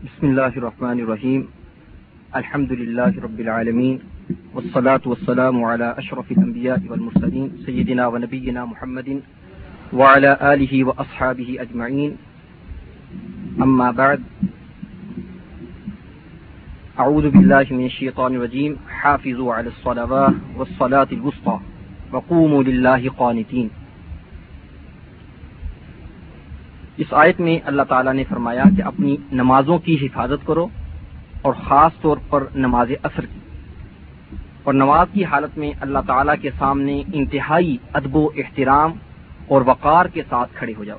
بسم الله الرحمن الرحيم. الحمد لله رب العالمين، والصلاة والسلام على أشرف الأنبياء والمرسلين، سيدنا ونبينا محمد وعلى آله وأصحابه أجمعين. أما بعد، أعوذ بالله من الشيطان الرجيم. حافظوا على الصلوات والصلاة الوسطى، وقوموا لله قانتين. اس آیت میں اللہ تعالیٰ نے فرمایا کہ اپنی نمازوں کی حفاظت کرو اور خاص طور پر نماز اثر کی۔ اور نماز کی حالت میں اللہ تعالیٰ کے سامنے انتہائی ادب و احترام اور وقار کے ساتھ کھڑے ہو جاؤ۔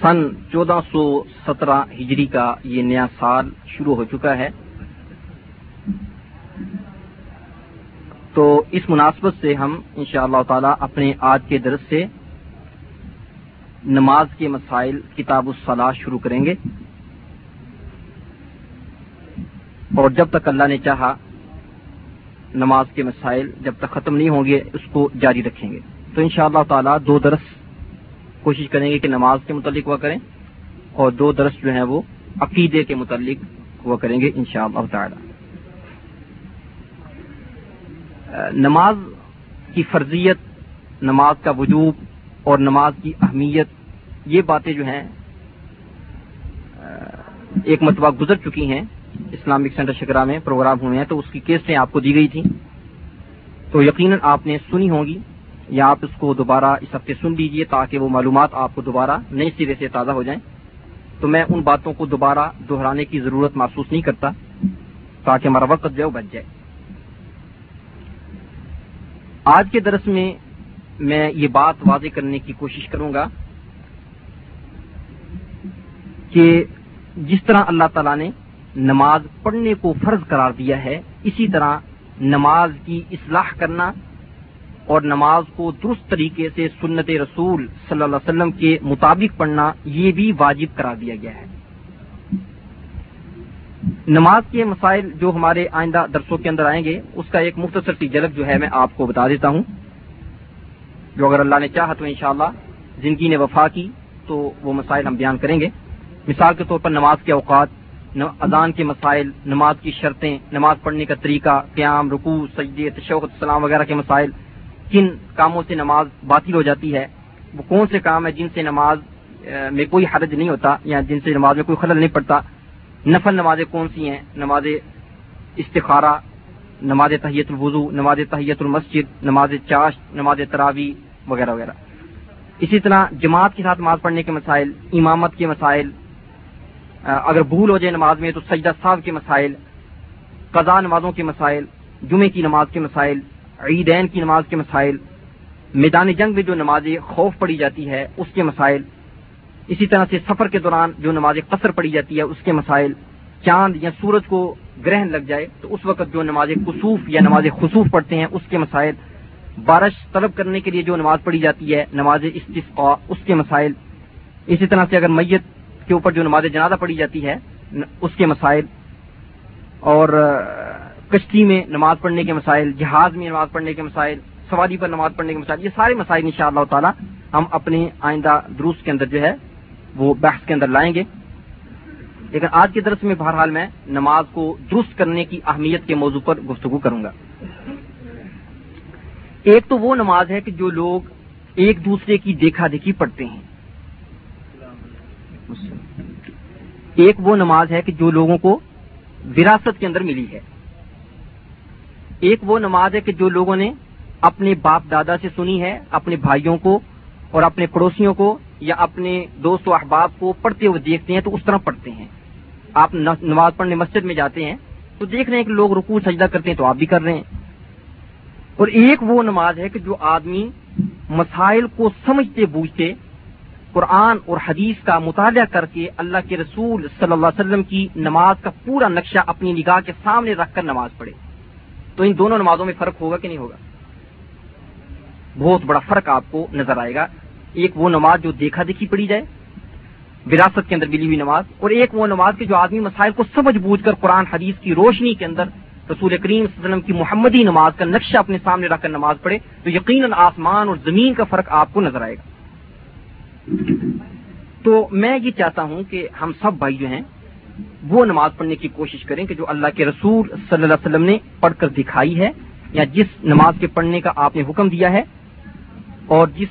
سن چودہ سو سترہ ہجری کا یہ نیا سال شروع ہو چکا ہے۔ تو اس مناسبت سے ہم ان شاء اللہ تعالی اپنے آج کے درس سے نماز کے مسائل کتاب الصلاح شروع کریں گے۔ اور جب تک اللہ نے چاہا نماز کے مسائل جب تک ختم نہیں ہوں گے، اس کو جاری رکھیں گے۔ تو ان شاء اللہ تعالیٰ دو درس کوشش کریں گے کہ نماز کے متعلق ہوا کریں اور دو درس جو ہیں وہ عقیدے کے متعلق ہوا کریں گے ان شاء اللہ تعالیٰ۔ نماز کی فرضیت، نماز کا وجوب اور نماز کی اہمیت، یہ باتیں جو ہیں ایک مرتبہ گزر چکی ہیں۔ اسلامک سینٹر شکرا میں پروگرام ہوئے ہیں تو اس کی کیسٹیں آپ کو دی گئی تھیں۔ تو یقیناً آپ نے سنی ہوں گی یا آپ اس کو دوبارہ اس ہفتے سن لیجیے تاکہ وہ معلومات آپ کو دوبارہ نئے سرے سے تازہ ہو جائیں۔ تو میں ان باتوں کو دوبارہ دہرانے کی ضرورت محسوس نہیں کرتا تاکہ ہمارا وقت جو ہے وہ بچ جائے۔ آج کے درس میں میں یہ بات واضح کرنے کی کوشش کروں گا کہ جس طرح اللہ تعالی نے نماز پڑھنے کو فرض قرار دیا ہے، اسی طرح نماز کی اصلاح کرنا اور نماز کو درست طریقے سے سنت رسول صلی اللہ علیہ وسلم کے مطابق پڑھنا، یہ بھی واجب قرار دیا گیا ہے۔ نماز کے مسائل جو ہمارے آئندہ درسوں کے اندر آئیں گے، اس کا ایک مختصر سی جھلک جو ہے میں آپ کو بتا دیتا ہوں۔ جو اگر اللہ نے چاہا تو انشاءاللہ زندگی نے وفا کی تو وہ مسائل ہم بیان کریں گے۔ مثال کے طور پر نماز کے اوقات اذان کے مسائل، نماز کی شرطیں، نماز پڑھنے کا طریقہ، قیام، رکوع، سجدے تشوت السلام وغیرہ کے مسائل، کن کاموں سے نماز باطل ہو جاتی ہے، وہ کون سے کام ہے جن سے نماز میں کوئی حرج نہیں ہوتا یا جن سے نماز میں کوئی خلل نہیں پڑتا نفل نمازیں کون سی ہیں؟ نماز استخارہ، نماز تحیت الوضو، نماز تحیت المسجد، نماز چاش نماز تراوی وغیرہ وغیرہ۔ اسی طرح جماعت کے ساتھ نماز پڑھنے کے مسائل، امامت کے مسائل اگر بھول ہو جائے نماز میں تو سجدہ صاحب کے مسائل قضا نمازوں کے مسائل جمعے کی نماز کے مسائل، عیدین کی نماز کے مسائل، میدان جنگ میں جو نماز خوف پڑی جاتی ہے، اس کے مسائل اسی طرح سے سفر کے دوران جو نماز قصر پڑی جاتی ہے، اس کے مسائل چاند یا سورج کو گرہن لگ جائے، تو اس وقت جو نماز کسوف یا نماز خصوف پڑھتے ہیں، اس کے مسائل بارش طلب کرنے کے لیے جو نماز پڑھی جاتی ہے، نماز استفقا اس کے مسائل۔ اسی طرح سے اگر میت کے اوپر جو نماز جنازہ پڑھی جاتی ہے اس کے مسائل۔ اور کشتی میں نماز پڑھنے کے مسائل، جہاز میں نماز پڑھنے کے مسائل، سواری پر نماز پڑھنے کے مسائل، یہ سارے مسائل ان شاء اللہ تعالیٰ ہم اپنے آئندہ دروس کے اندر جو ہے وہ بحث کے اندر لائیں گے۔ لیکن آج کے درس میں بہرحال میں نماز کو درست کرنے کی اہمیت کے موضوع پر گفتگو کروں گا۔ ایک تو وہ نماز ہے کہ جو لوگ ایک دوسرے کی دیکھا دیکھی پڑھتے ہیں۔ ایک وہ نماز ہے کہ جو لوگوں کو وراثت کے اندر ملی ہے۔ ایک وہ نماز ہے کہ جو لوگوں نے اپنے باپ دادا سے سنی ہے، اپنے بھائیوں کو اور اپنے پڑوسیوں کو یا اپنے دوست و احباب کو پڑھتے ہوئے دیکھتے ہیں تو اس طرح پڑھتے ہیں۔ آپ نماز پڑھنے مسجد میں جاتے ہیں تو دیکھ رہے ہیں کہ لوگ رکوع، سجدہ کرتے ہیں تو آپ بھی کر رہے ہیں۔ اور ایک وہ نماز ہے کہ جو آدمی مسائل کو سمجھتے بوجھتے قرآن اور حدیث کا مطالعہ کر کے اللہ کے رسول صلی اللہ علیہ وسلم کی نماز کا پورا نقشہ اپنی نگاہ کے سامنے رکھ کر نماز پڑھے۔ تو ان دونوں نمازوں میں فرق ہوگا کہ نہیں ہوگا؟ بہت بڑا فرق آپ کو نظر آئے گا۔ ایک وہ نماز جو دیکھا دیکھی پڑھی جائے، وراثت کے اندر ملی ہوئی نماز، اور ایک وہ نماز کے جو آدمی مسائل کو سمجھ بوجھ کر قرآن، حدیث کی روشنی کے اندر رسول کریم صلی اللہ علیہ وسلم کی محمدی نماز کا نقشہ اپنے سامنے رکھ کر نماز پڑھے، تو یقیناً آسمان اور زمین کا فرق آپ کو نظر آئے گا۔ تو میں یہ چاہتا ہوں کہ ہم سب بھائی جو ہیں، وہ نماز پڑھنے کی کوشش کریں کہ جو اللہ کے رسول صلی اللہ علیہ وسلم نے پڑھ کر دکھائی ہے، یا جس نماز کے پڑھنے کا آپ نے حکم دیا ہے، اور جس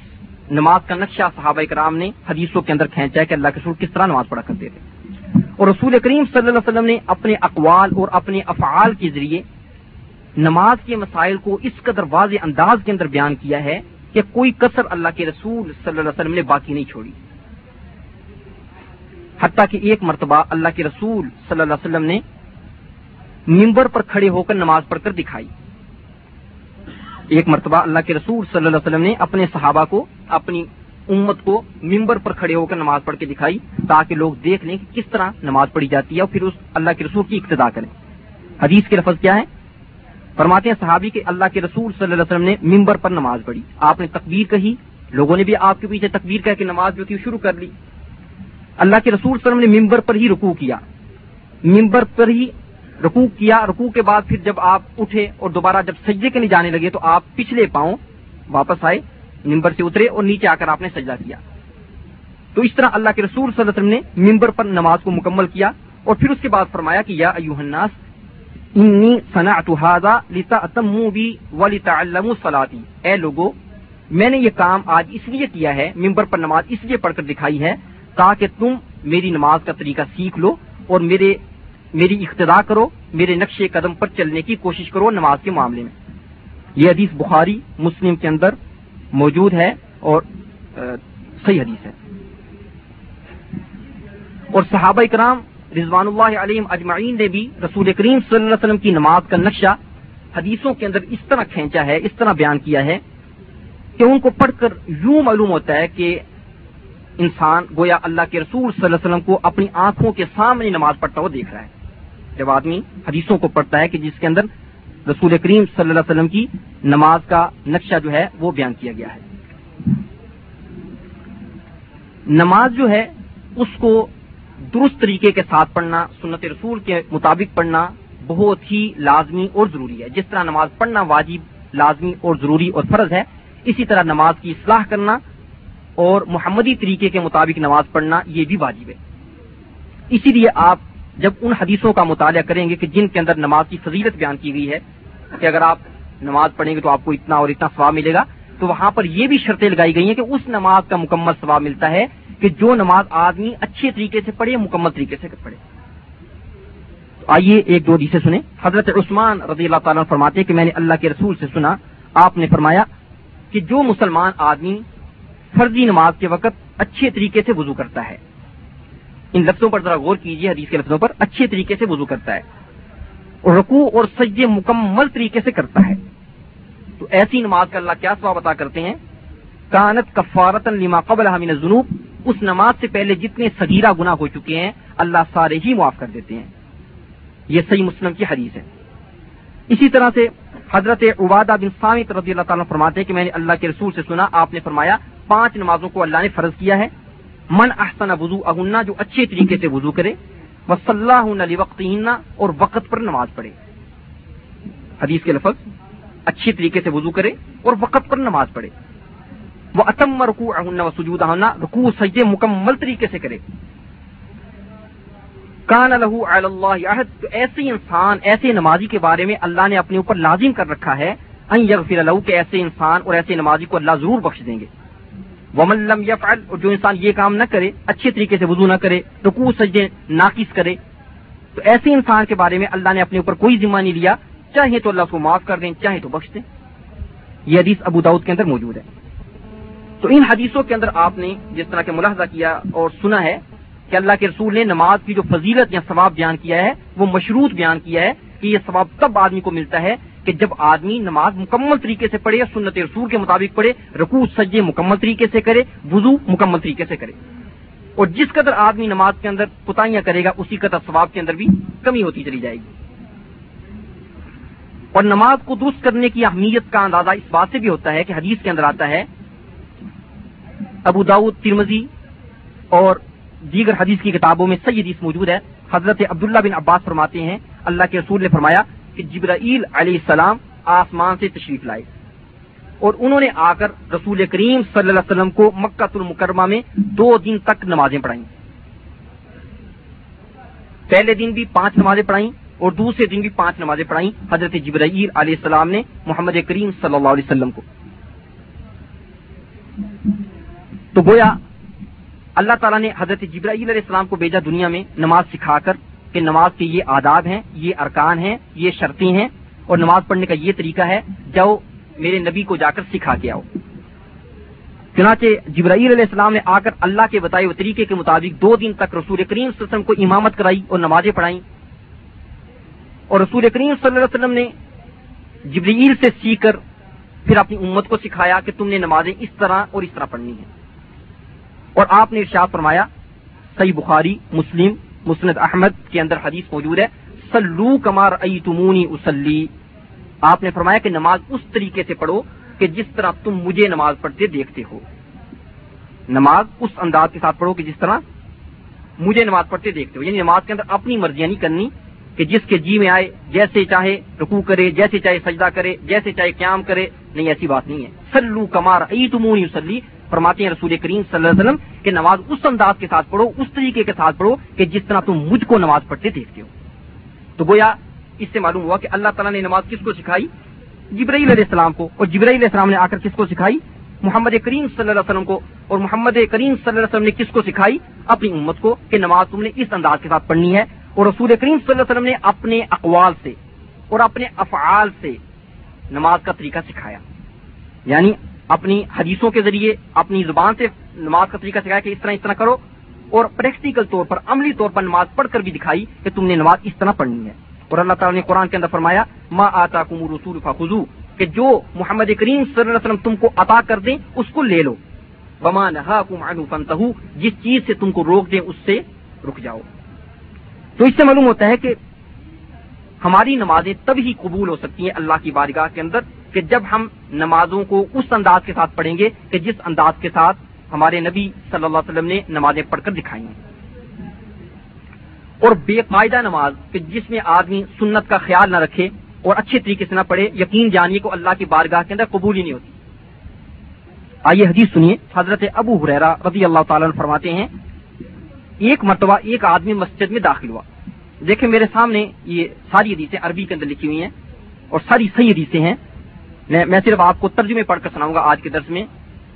نماز کا نقشہ صحابہ کرام نے حدیثوں کے اندر کھینچا ہے کہ اللہ کے رسول کس طرح نماز پڑھا کرتے تھے۔ اور رسول کریم صلی اللہ علیہ وسلم نے اپنے اقوال اور اپنے افعال کے ذریعے نماز کے مسائل کو اس قدر واضح انداز کے اندر بیان کیا ہے کہ کوئی کثر اللہ کے رسول صلی اللہ علیہ وسلم نے باقی نہیں چھوڑی۔ حتیٰ کہ ایک مرتبہ اللہ کے رسول صلی اللہ علیہ وسلم نے ممبر پر کھڑے ہو کر نماز پڑھ کر دکھائی۔ ایک مرتبہ اللہ کے رسول صلی اللہ علیہ وسلم نے اپنے صحابہ کو، اپنی امت کو ممبر پر کھڑے ہو کر نماز پڑھ کے دکھائی تاکہ لوگ دیکھ لیں کہ کس طرح نماز پڑھی جاتی ہے اور پھر اس اللہ کے رسول کی ابتدا کریں۔ حدیث کے لفظ کیا ہے؟ فرماتے ہیں صحابی کہ اللہ کے رسول صلی اللہ علیہ وسلم نے ممبر پر نماز پڑھی۔ آپ نے تکبیر کہی، لوگوں نے بھی آپ کے پیچھے تکبیر کہہ کے نماز جو تھی شروع کر لی۔ اللہ کے رسول صلی اللہ علیہ وسلم نے ممبر پر ہی رکوع کیا۔ ممبر پر ہی رکوع کیا، رکوع کے بعد پھر جب آپ اٹھے اور دوبارہ جب سجدے کے نہیں جانے لگے تو آپ پچھلے پاؤں واپس آئے ممبر سے اترے اور نیچے آ کر آپ نے سجدہ کیا۔ تو اس طرح اللہ کے رسول صلی اللہ علیہ وسلم نے ممبر پر نماز کو مکمل کیا اور پھر اس کے بعد فرمایا کہ یا ایوہ الناس، انی صنعت هذا لتأتموا بی ولتعلموا صلاتی۔ اے لوگو، میں نے یہ کام آج اس لیے کیا ہے ممبر پر نماز اس لیے پڑھ کر دکھائی ہے تاکہ تم میری نماز کا طریقہ سیکھ لو اور میرے میری اقتدا کرو، میرے نقش قدم پر چلنے کی کوشش کرو نماز کے معاملے میں۔ یہ حدیث بخاری، مسلم کے اندر موجود ہے اور صحیح حدیث ہے۔ اور صحابہ کرام رضوان اللہ علیہ اجمعین نے بھی رسول کریم صلی اللہ علیہ وسلم کی نماز کا نقشہ حدیثوں کے اندر اس طرح کھینچا ہے، اس طرح بیان کیا ہے کہ ان کو پڑھ کر یوں معلوم ہوتا ہے کہ انسان گویا اللہ کے رسول صلی اللہ علیہ وسلم کو اپنی آنکھوں کے سامنے نماز پڑھتا ہوا دیکھ رہا ہے۔ جب آدمی حدیثوں کو پڑھتا ہے کہ جس کے اندر رسول کریم صلی اللہ علیہ وسلم کی نماز کا نقشہ جو ہے وہ بیان کیا گیا ہے۔ نماز جو ہے اس کو درست طریقے کے ساتھ پڑھنا، سنت رسول کے مطابق پڑھنا بہت ہی لازمی اور ضروری ہے۔ جس طرح نماز پڑھنا واجب، لازمی اور ضروری اور فرض ہے، اسی طرح نماز کی اصلاح کرنا اور محمدی طریقے کے مطابق نماز پڑھنا یہ بھی واجب ہے۔ اسی لیے آپ جب ان حدیثوں کا مطالعہ کریں گے کہ جن کے اندر نماز کی فضیلت بیان کی گئی ہے، کہ اگر آپ نماز پڑھیں گے تو آپ کو اتنا اور اتنا ثواب ملے گا، تو وہاں پر یہ بھی شرطیں لگائی گئی ہیں کہ اس نماز کا مکمل ثواب ملتا ہے کہ جو نماز آدمی اچھے طریقے سے پڑھے، مکمل طریقے سے پڑھے۔ آئیے ایک دو دیسے سنیں۔ حضرت عثمان رضی اللہ تعالیٰ فرماتے کہ میں نے اللہ کے رسول سے سنا، آپ نے فرمایا کہ جو مسلمان آدمی فرضی نماز کے وقت اچھے طریقے سے وضو کرتا ہے ان لفظوں پر ذرا غور کیجیے حدیث کے لفظوں پر اچھے طریقے سے وضو کرتا ہے۔ رکوع اور سجدے مکمل طریقے سے کرتا ہے۔ تو ایسی نماز کا اللہ کیا سواب عطا کرتے ہیں؟ کانت کفارت لما قبل من جنوب اس نماز سے پہلے جتنے صغیرہ گنا ہو چکے ہیں، اللہ سارے ہی معاف کر دیتے ہیں۔ یہ صحیح مسلم کی حدیث ہے۔ اسی طرح سے حضرت عبادہ بن سامت رضی اللہ تعالیٰ فرماتے ہیں کہ میں نے اللہ کے رسول سے سنا، آپ نے فرمایا، پانچ نمازوں کو اللہ نے فرض کیا ہے۔ من احسن وضو اہننا جو اچھے طریقے سے وضو کرے وہ صلاح وقت اور وقت پر نماز پڑھے۔ حدیث کے لفظ، اچھے طریقے سے وضو کرے اور وقت پر نماز پڑھے۔ وہ اتم رکو اہن و سجود اہنا رکو سجدے مکمل طریقے سے کرے۔ کان لہو اللہ عہد، تو ایسے انسان، ایسے نمازی کے بارے میں اللہ نے اپنے اوپر لازم کر رکھا ہے یغفر لہو کہ ایسے انسان اور ایسے نمازی کو اللہ ضرور بخش دیں گے۔ ومن لم يفعل، اور جو انسان یہ کام نہ کرے، اچھے طریقے سے وضو نہ کرے، رکوع، سجدے ناقص کرے، تو ایسے انسان کے بارے میں اللہ نے اپنے اوپر کوئی ذمہ نہیں لیا۔ چاہے تو اللہ کو معاف کر دیں، چاہے تو بخش دیں۔ یہ حدیث ابو داؤد کے اندر موجود ہے۔ تو ان حدیثوں کے اندر آپ نے جس طرح کے ملاحظہ کیا اور سنا ہے کہ اللہ کے رسول نے نماز کی جو فضیلت یا ثواب بیان کیا ہے، وہ مشروط بیان کیا ہے کہ یہ ثواب تب آدمی کو ملتا ہے کہ جب آدمی نماز مکمل طریقے سے پڑھے یا سنت رسول کے مطابق پڑھے، رکوع سجے مکمل طریقے سے کرے، وضو مکمل طریقے سے کرے۔ اور جس قدر آدمی نماز کے اندر کوتاہیاں کرے گا، اسی قدر ثواب کے اندر بھی کمی ہوتی چلی جائے گی۔ اور نماز کو درست کرنے کی اہمیت کا اندازہ اس بات سے بھی ہوتا ہے کہ حدیث کے اندر آتا ہے، ابو داود ترمزی اور دیگر حدیث کی کتابوں میں صحیح حدیث موجود ہے۔ حضرت عبداللہ بن عباس فرماتے ہیں، اللہ کے رسول نے فرمایا کہ جبرائیل علیہ السلام آسمان سے تشریف لائے اور انہوں نے آ کر رسول کریم صلی اللہ علیہ وسلم کو مکہ المکرمہ میں دو دن تک نمازیں پڑھائیں۔ پہلے دن بھی پانچ نمازیں پڑھائیں اور دوسرے دن بھی پانچ نمازیں پڑھائیں حضرت جبرائیل علیہ السلام نے محمد کریم صلی اللہ علیہ وسلم کو۔ تو گویا اللہ تعالیٰ نے حضرت جبرائیل علیہ السلام کو بھیجا دنیا میں نماز سکھا کر کہ نماز کے یہ آداب ہیں، یہ ارکان ہیں، یہ شرطیں ہیں اور نماز پڑھنے کا یہ طریقہ ہے، جاؤ میرے نبی کو جا کر سکھا کے آؤ۔ چنانچہ جبرائیل علیہ السلام نے آ کر اللہ کے بتائے ہوئے طریقے کے مطابق دو دن تک رسول کریم صلی اللہ علیہ وسلم کو امامت کرائی اور نمازیں پڑھائیں۔ اور رسول کریم صلی اللہ علیہ وسلم نے جبرائیل سے سیکھ کر پھر اپنی امت کو سکھایا کہ تم نے نمازیں اس طرح اور اس طرح پڑھنی ہیں۔ اور آپ نے ارشاد فرمایا، صحیح بخاری، مسلم مسند احمد کے اندر حدیث موجود ہے سلو کمار ائی تمونی اسلی آپ نے فرمایا کہ نماز اس طریقے سے پڑھو کہ جس طرح تم مجھے نماز پڑھتے دیکھتے ہو۔ نماز اس انداز کے ساتھ پڑھو کہ جس طرح مجھے نماز پڑھتے دیکھتے ہو۔ یعنی نماز کے اندر اپنی مرضیاں نہیں کرنی کہ جس کے جی میں آئے، جیسے چاہے رکو کرے، جیسے چاہے سجدہ کرے، جیسے چاہے قیام کرے۔ نہیں، ایسی بات نہیں ہے۔ سلو کمار ائی تمونی اسلی فرماتے ہیں رسول کریم صلی اللہ علیہ وسلم کہ نماز اس انداز کے ساتھ پڑھو، اس طریقے کے ساتھ پڑھو کہ جس طرح تم مجھ کو نماز پڑھتے دیکھتے ہو۔ تو گویا اس سے معلوم ہوا کہ اللہ تعالیٰ نے نماز کس کو سکھائی؟ جبرائیل علیہ السلام کو۔ اور جبرائیل علیہ السلام نے آ کر کس کو سکھائی؟ محمد کریم صلی اللہ علیہ وسلم کو۔ اور محمد کریم صلی اللہ علیہ وسلم نے کس کو سکھائی؟ اپنی امت کو کہ نماز تم نے اس انداز کے ساتھ پڑھنی ہے۔ اور رسول کریم صلی اللہ علیہ وسلم نے اپنے اقوال سے اور اپنے افعال سے نماز کا طریقہ سکھایا۔ یعنی اپنی حدیثوں کے ذریعے، اپنی زبان سے نماز کا طریقہ سکھایا کہ اس طرح اس طرح کرو، اور پریکٹیکل طور پر، عملی طور پر نماز پڑھ کر بھی دکھائی کہ تم نے نماز اس طرح پڑھنی ہے۔ اور اللہ تعالیٰ نے قرآن کے اندر فرمایا، ما آتا کم رسول فخو کہ جو محمد کریم صلی اللہ علیہ وسلم تم کو عطا کر دیں، اس کو لے لو۔ بما نہا کم فنتہ جس چیز سے تم کو روک دیں، اس سے رک جاؤ۔ تو اس سے معلوم ہوتا ہے کہ ہماری نمازیں تب ہی قبول ہو سکتی ہیں اللہ کی بارگاہ کے اندر کہ جب ہم نمازوں کو اس انداز کے ساتھ پڑھیں گے کہ جس انداز کے ساتھ ہمارے نبی صلی اللہ علیہ وسلم نے نمازیں پڑھ کر دکھائی ہیں۔ اور بے قاعدہ نماز کہ جس میں آدمی سنت کا خیال نہ رکھے اور اچھے طریقے سے نہ پڑھے، یقین جانیے کو اللہ کی بارگاہ کے اندر قبول ہی نہیں ہوتی۔ آئیے حدیث سنیے، حضرت ابو حریرا رضی اللہ تعالیٰ فرماتے ہیں، ایک مرتبہ ایک آدمی مسجد میں داخل ہوا۔ دیکھیں میرے سامنے یہ ساری حدیثیں عربی کے اندر لکھی ہوئی ہیں اور ساری صحیح حدیثیں ہیں۔ میں صرف آپ کو ترجمے پڑھ کر سناؤں گا آج کے درس میں،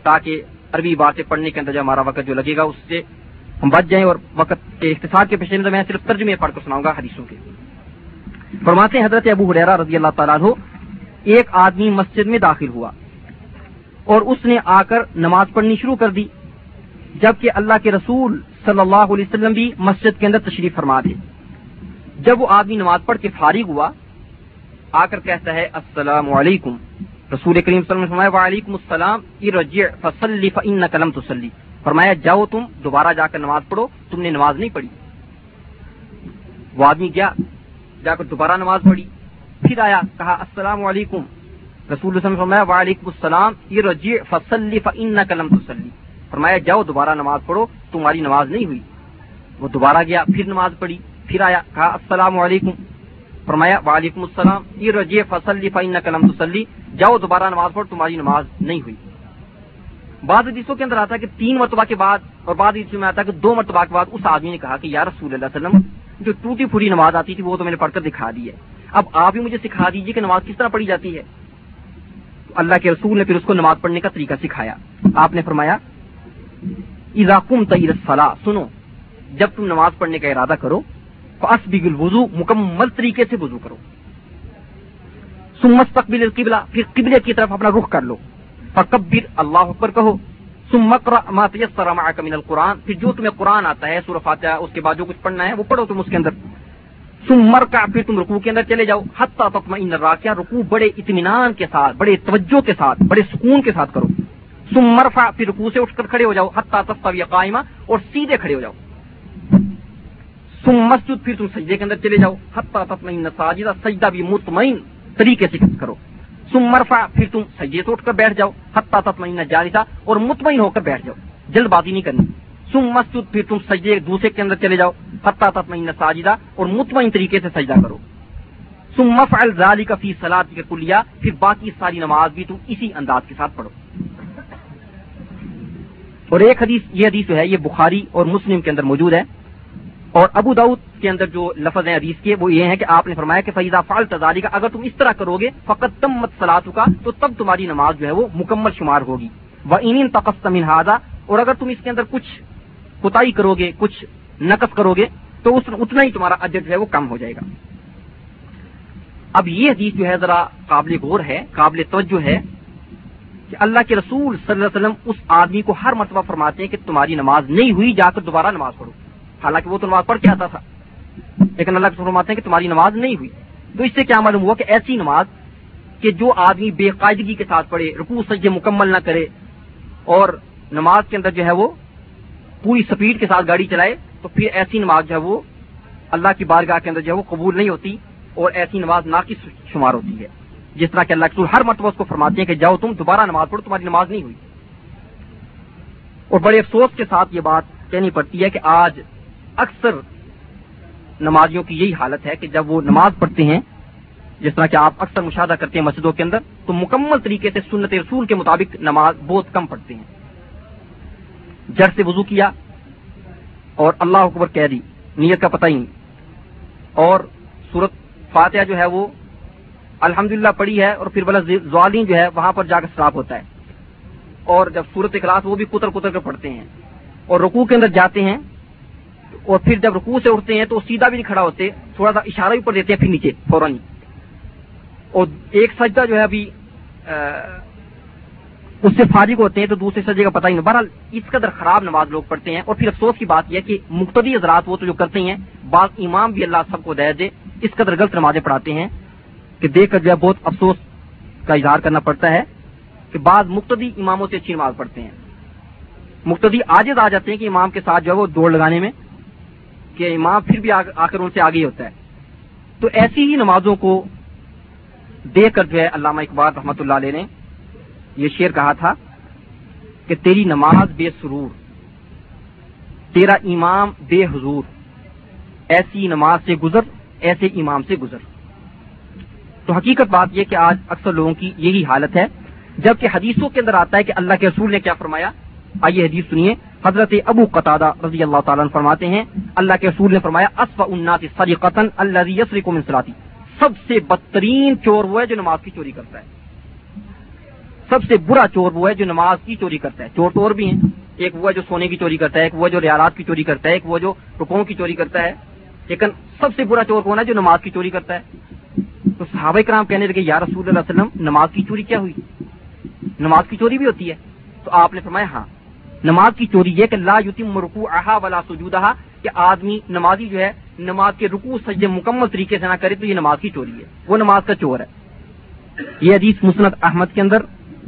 تاکہ عربی باتیں پڑھنے کے اندر جو ہمارا وقت جو لگے گا، اس سے ہم بچ جائیں اور وقت کے اختصار کے پیچھے میں صرف ترجمے پڑھ کر سناؤں گا حدیثوں کے۔ فرماتے ہیں حضرت ابو حریرا رضی اللہ تعالیٰ ہو ایک آدمی مسجد میں داخل ہوا اور اس نے آ کر نماز پڑھنی شروع کر دی، جبکہ اللہ کے رسول صلی اللہ علیہ وسلم بھی مسجد کے اندر تشریف فرما دے۔ جب وہ آدمی نماز پڑھ کے فارغ ہوا آ کر کہتا ہے، السلام علیکم۔ رسول کریم صلی اللہ علیہ وسلم وعلیکم السلام ارجع فصلی، فانک لم تصلی۔ فرمایا، جاؤ تم دوبارہ جا کر نماز پڑھو، تم نے نماز نہیں پڑھی۔ وہ آدمی گیا، جا کر دوبارہ نماز پڑھی۔ پھر آیا، کہا، السلام علیکم۔ رسول اللہ فرمایا، وعلیکم السلام ارجع فصلی، فانک لم تصلی۔ فرمایا، جاؤ دوبارہ نماز پڑھو، تمہاری نماز نہیں ہوئی۔ وہ دوبارہ گیا، پھر نماز پڑھی۔ پھر آیا، کہا، السلام علیکم۔ فرمایا، وعلیکم السلام ارجع فصلی فانک لم تصلی جاؤ، دوبارہ نماز پڑھو، تمہاری نماز نہیں ہوئی۔ بعض حدیثوں کے اندر آتا ہے کہ تین مرتبہ کے بعد اور بعض حدیثوں میں آتا ہے کہ دو مرتبہ کے بعد اس آدمی نے کہا کہ یا رسول اللہ علیہ وسلم، جو ٹوٹی پھوٹی نماز آتی تھی، وہ تو میں نے پڑھ کر دکھا دی ہے۔ اب آپ ہی مجھے سکھا دیجیے کہ نماز کس طرح پڑھی جاتی ہے۔ اللہ کے رسول نے پھر اس کو نماز پڑھنے کا طریقہ سکھایا۔ آپ نے فرمایا اضاکم تیر سنو، جب تم نماز پڑھنے کا ارادہ کرو فاس بگ الوضو مکمل طریقے سے وضو کرو۔ سمت تقبل قبلہ پھر قبلے کی طرف اپنا رخ کر لو۔ فکبر اللہ اکبر کہو۔ ما تیسر معك من القرآن۔ پھر جو تمہیں قرآن آتا ہے، سورہ فاتحہ، اس کے بعد جو کچھ پڑھنا ہے، وہ پڑھو تم اس کے اندر۔ سمر کا پھر تم رکوع کے اندر چلے جاؤ۔ حتیٰ تطمئن الراکعہ رکوع بڑے اطمینان کے ساتھ، بڑے توجہ کے ساتھ، بڑے سکون کے ساتھ کرو۔ سمر فا پھر رکوع سے اٹھ کر کھڑے ہو جاؤ۔ حتیٰ تستوی قائمہ اور سیدھے کھڑے ہو جاؤ۔ سم مسجد پھر تم سجدے کے اندر چلے جاؤ۔ حتیٰ تطمئن ساجدہ، سجدہ بھی مطمئن طریقے سے کرو۔ سم مرفا پھر تم سجدے سے اٹھ کر بیٹھ جاؤ۔ حتیٰ تطمئن جارثہ اور مطمئن ہو کر بیٹھ جاؤ۔ جلد بازی نہیں کرنی۔ سم مسجد، پھر تم سجدے دوسرے کے اندر چلے جاؤ۔ حتیٰ تطمئن ساجدہ، اور مطمئن طریقے سے سجدہ کرو۔ تم مف الزالی کا فی سلاد کے کلیا، پھر باقی ساری نماز بھی تم اسی انداز کے ساتھ پڑھو۔ اور ایک حدیث، یہ حدیث جو ہے، یہ بخاری اور مسلم کے اندر موجود ہے۔ اور ابو داؤد کے اندر جو لفظ ہیں، حدیث کے، وہ یہ ہے کہ آپ نے فرمایا کہ فیضا فال تزاری کا اگر تم اس طرح کرو گے فقط تم مت سلاد کا تو تب تمہاری نماز جو ہے وہ مکمل شمار ہوگی۔ وہ ان تقسم ہاضا اور اگر تم اس کے اندر کچھ کوتاہی کرو گے کچھ نقص کرو گے تو اتنا ہی تمہارا اجر جو ہے وہ کم ہو جائے گا۔ اب یہ حدیث جو ہے ذرا قابل غور ہے، قابل توجہ ہے کہ اللہ کے رسول صلی اللہ علیہ وسلم اس آدمی کو ہر مرتبہ فرماتے ہیں کہ تمہاری نماز نہیں ہوئی، جا کر دوبارہ نماز پڑھو۔ حالانکہ وہ تو نماز پڑھ کے آتا تھا۔ لیکن اللہ کے فرماتے ہیں کہ تمہاری نماز نہیں ہوئی۔ تو اس سے کیا معلوم ہوا کہ ایسی نماز کہ جو آدمی بے قاعدگی کے ساتھ پڑھے، رکوع سجے مکمل نہ کرے اور نماز کے اندر جو ہے وہ پوری سپیڈ کے ساتھ گاڑی چلائے، تو پھر ایسی نماز جو ہے وہ اللہ کی بارگاہ کے اندر جو ہے وہ قبول نہیں ہوتی اور ایسی نماز ناقص شمار ہوتی ہے۔ جس طرح کہ اللہ کے ہر مرتبہ اس کو فرماتے ہیں کہ جاؤ تم دوبارہ نماز پڑھو، تمہاری نماز نہیں ہوئی۔ اور بڑے افسوس کے ساتھ یہ بات کہنی پڑتی ہے کہ آج اکثر نمازیوں کی یہی حالت ہے کہ جب وہ نماز پڑھتے ہیں، جس طرح کہ آپ اکثر مشاہدہ کرتے ہیں مسجدوں کے اندر، تو مکمل طریقے سے سنت رسول کے مطابق نماز بہت کم پڑھتے ہیں۔ جڑ سے وضو کیا اور اللہ اکبر کہہ دی نیت کا پتہ ہی نہیں۔ اور سورت فاتحہ جو ہے وہ الحمد پڑی ہے اور پھر بلا زوالین جو ہے وہاں پر جا کر سراپ ہوتا ہے۔ اور جب سورت کلاس وہ بھی کتر کتر کر پڑھتے ہیں۔ اور رکوع کے اندر جاتے ہیں اور پھر جب رکوع سے اٹھتے ہیں تو سیدھا بھی نہیں کھڑا ہوتے، تھوڑا سا اشارہ بھی پڑ دیتے ہیں پھر نیچے، فوراً۔ اور ایک سجدہ جو ہے ابھی اس سے فارغ ہوتے ہیں تو دوسرے سجدے کا پتہ ہی نہیں۔ بہرحال اس قدر خراب نماز لوگ پڑھتے ہیں۔ اور پھر افسوس کی بات یہ کہ مقتدی حضرات وہ تو جو کرتے ہیں، بعض امام بھی اللہ سب کو دے دے، اس قدر غلط نمازیں پڑھاتے ہیں کہ دیکھ کر جو ہے بہت افسوس کا اظہار کرنا پڑتا ہے کہ بعض مقتدی اماموں سے اچھی نماز پڑھتے ہیں۔ مقتدی آجز آ جاتے ہیں کہ امام کے ساتھ جو ہے وہ دوڑ لگانے میں کہ امام پھر بھی آ کر ان سے آگے ہوتا ہے۔ تو ایسی ہی نمازوں کو دیکھ کر جو ہے علامہ اقبال رحمۃ اللہ علیہ نے یہ شعر کہا تھا کہ تیری نماز بے سرور، تیرا امام بے حضور، ایسی نماز سے گزر، ایسے امام سے گزر۔ تو حقیقت بات یہ کہ آج اکثر لوگوں کی یہی حالت ہے، جبکہ حدیثوں کے اندر آتا ہے کہ اللہ کے رسول نے کیا فرمایا؟ آئیے حدیث سنیے۔ حضرت ابو قطع رضی اللہ تعالیٰ فرماتے ہیں، اللہ کے رسول نے فرمایا اصف سری قطن اللہ کو منسلاتی سب سے بدترین چور وہ ہے جو نماز کی چوری کرتا ہے۔ سب سے برا چور وہ ہے جو نماز کی چوری کرتا ہے۔ چور تو اور بھی ہیں۔ ایک وہ جو سونے کی چوری کرتا ہے، ایک وہ جو ریالات کی چوری کرتا ہے، ایک وہ جو رکوں کی چوری کرتا ہے۔ لیکن سب سے برا چور کون ہے جو نماز کی چوری کرتا ہے؟ تو صحابہ کرام کہنے لگے، یا رسول اللہ علیہ وسلم، نماز کی چوری کیا ہوئی؟ نماز کی چوری بھی ہوتی ہے۔ تو آپ نے فرمایا ہاں۔ نماز کی چوری یہ کہ لا یتیم رکو احا ولا سجودہ کہ آدمی نمازی جو ہے، نماز کے رکو سجدے مکمل طریقے سے نہ کرے تو یہ نماز کی چوری ہے۔ وہ نماز کا چور ہے۔ یہ حدیث مسنت احمد کے اندر،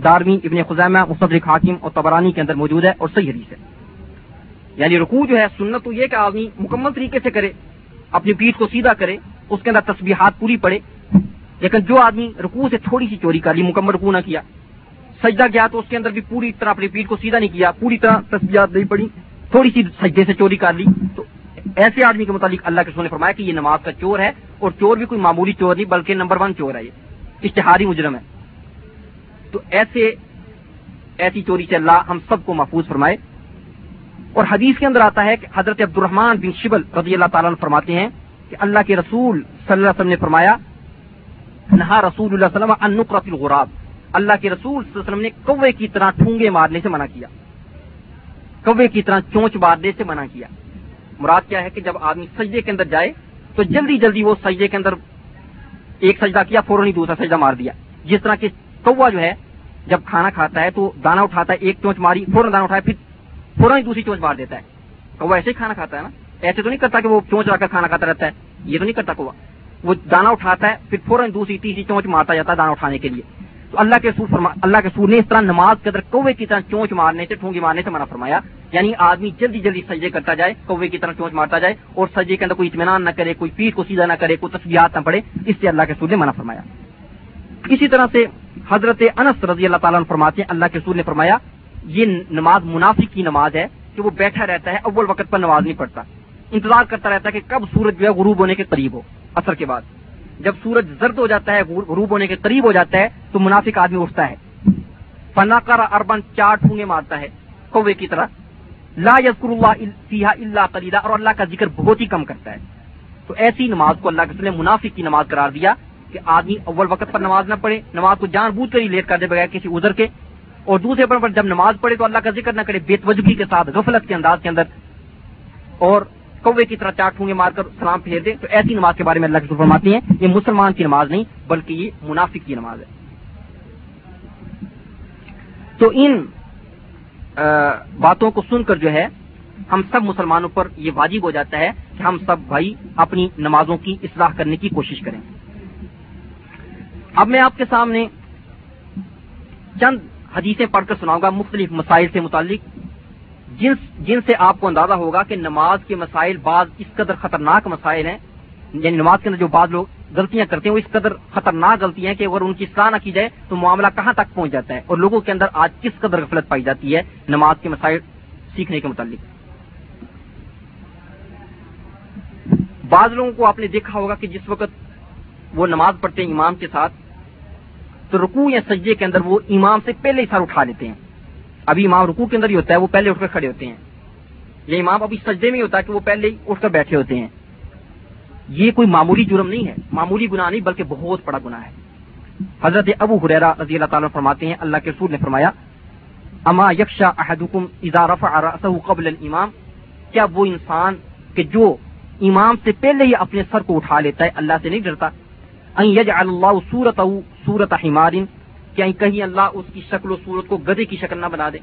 دارمی ابن خزامہ مصدر حاکم اور تبرانی کے اندر موجود ہے اور صحیح حدیث ہے۔ یعنی رکوع جو ہے، سنت تو یہ کہ آدمی مکمل طریقے سے کرے، اپنی پیٹ کو سیدھا کرے، اس کے اندر تسبیحات پوری پڑے لیکن جو آدمی رکوع سے تھوڑی سی چوری کر لی، مکمل رکوع نہ کیا سجدہ گیا تو اس کے اندر بھی پوری طرح اپنی پیٹ کو سیدھا نہیں کیا، پوری طرح تصویرات نہیں پڑی تھوڑی سی سجدے سے چوری کر لی۔ تو ایسے آدمی کے متعلق اللہ کے سونے فرمایا کہ یہ نماز کا چور ہے اور چور بھی کوئی معمولی چور نہیں، بلکہ نمبر ون چور ہے یہ۔ اشتہاری مجرم ہے۔ تو ایسے، ایسی چوری سے اللہ ہم سب کو محفوظ فرمائے۔ اور حدیث کے اندر آتا ہے کہ حضرت عبد الرحمان بن شبل رضی اللہ تعالیٰ فرماتے ہیں کہ اللہ کے رسول صلی اللہ علیہ وسلم نے فرمایا، نہا رسول اللہ وسلم ان الغراب۔ اللہ کے رسول صلی اللہ علیہ وسلم نے کوے کی طرح ٹھونگے مارنے سے منع کیا۔ کوے کی طرح چونچ مارنے سے منع کیا۔ مراد کیا ہے کہ جب آدمی سجدے کے اندر جائے تو جلدی جلدی وہ سجدے کے اندر ایک سجدہ کیا، فوراً ہی دوسرا سجدہ مار دیا۔ جس طرح کہ کوا جو ہے، جب کھانا کھاتا ہے تو دانا اٹھاتا ہے، ایک چونچ ماری، فوراً دانا اٹھایا، پھر فوراً ہی دوسری چونچ مار دیتا ہے۔ کوا ایسے ہی کھانا کھاتا ہے نا۔ ایسے تو نہیں کرتا کہ وہ چونچ رکھ کر کھانا کھاتا رہتا ہے۔ یہ تو نہیں کرتا کوا وہ دانا اٹھاتا ہے، پھر فوراً دوسری، تیسری چونچ مارتا جاتا ہے دانا اٹھانے کے لیے۔ تو اللہ کے سور فرما اللہ کے سور نے اس طرح نماز کے اندر کوے کی طرح چونچ مارنے سے ٹھونگی مارنے سے منع فرمایا۔ یعنی آدمی جلدی جلدی سجدے کرتا جائے، کوے کی طرح چونچ مارتا جائے اور سجدے کے اندر کوئی اطمینان نہ کرے، کوئی پیٹ کو سیدھا نہ کرے، کوئی تصویرات نہ پڑے اس سے اللہ کے سور نے منع فرمایا۔ اسی طرح سے حضرت انس رضی اللہ تعالیٰ فرماتے ہیں، اللہ کے سور نے فرمایا، یہ نماز منافق کی نماز ہے کہ وہ بیٹھا رہتا ہے، اول وقت پر نماز نہیں پڑھتا۔ انتظار کرتا رہتا ہے کہ کب سورج جو ہے غروب ہونے کے قریب ہو اثر کے بعد۔ جب سورج زرد ہو جاتا ہے، غروب ہونے کے قریب ہو جاتا ہے، تو منافق آدمی اٹھتا ہے۔ فناکر اربن چار ٹھونگے مارتا ہے کوے کی طرح۔ لا یذکر اللہ فیہا اللہ قلیلہ اور اللہ کا ذکر بہت ہی کم کرتا ہے۔ تو ایسی نماز کو اللہ کے نے منافق کی نماز قرار دیا کہ آدمی اول وقت پر نماز نہ پڑھے، نماز کو جان بوجھ کر ہی لیٹ کر دے بغیر کسی ادھر کے۔ اور دوسرے پر جب نماز پڑھے تو اللہ کا ذکر نہ کرے، بے توجگی کے ساتھ، غفلت کے انداز کے اندر۔ اور کوے کی طرح چار ٹھونگے مار کر سلام پھیر دے، تو ایسی نماز کے بارے میں اللہ کے فرماتے ہیں، یہ مسلمان کی نماز نہیں، بلکہ یہ منافق کی نماز ہے۔ تو ان باتوں کو سن کر جو ہے، ہم سب مسلمانوں پر یہ واجب ہو جاتا ہے کہ ہم سب بھائی اپنی نمازوں کی اصلاح کرنے کی کوشش کریں۔ اب میں آپ کے سامنے چند حدیثیں پڑھ کر سناؤں گا، مختلف مسائل سے متعلق۔ جن جن سے آپ کو اندازہ ہوگا کہ نماز کے مسائل بعض اس قدر خطرناک مسائل ہیں یعنی نماز کے اندر جو بعض لوگ غلطیاں کرتے ہیں، وہ اس قدر خطرناک غلطیاں ہیں کہ اگر ان کی اصلاح نہ کی جائے تو معاملہ کہاں تک پہنچ جاتا ہے؟ اور لوگوں کے اندر آج کس قدر غفلت پائی جاتی ہے نماز کے مسائل سیکھنے کے متعلق؟ بعض لوگوں کو آپ نے دیکھا ہوگا کہ جس وقت وہ نماز پڑھتے ہیں امام کے ساتھ، تو رکوع یا سجدے کے اندر وہ امام سے پہلے ہی سر اٹھا لیتے ہیں۔ ابھی امام رکوع کے اندر ہی ہوتا ہے، وہ پہلے اٹھ کر کھڑے ہوتے ہیں۔ یہ امام ابھی سجدے میں ہوتا ہے کہ وہ پہلے ہی اٹھ کر بیٹھے ہوتے ہیں۔ یہ کوئی معمولی جرم نہیں ہے، معمولی گناہ نہیں، بلکہ بہت بڑا گناہ ہے۔ حضرت ابو حریرا رضی اللہ تعالیٰ فرماتے ہیں، اللہ کے رسول نے فرمایا، اما یکشا احدکم اذا رفع رأسه قبل الامام، کیا وہ انسان کہ جو امام سے پہلے ہی اپنے سر کو اٹھا لیتا ہے، اللہ سے نہیں ڈرتا؟ ان یجعل اللہ صورته صورت حمار کہ کہیں اللہ اس کی شکل و صورت کو گدے کی شکل نہ بنا دے۔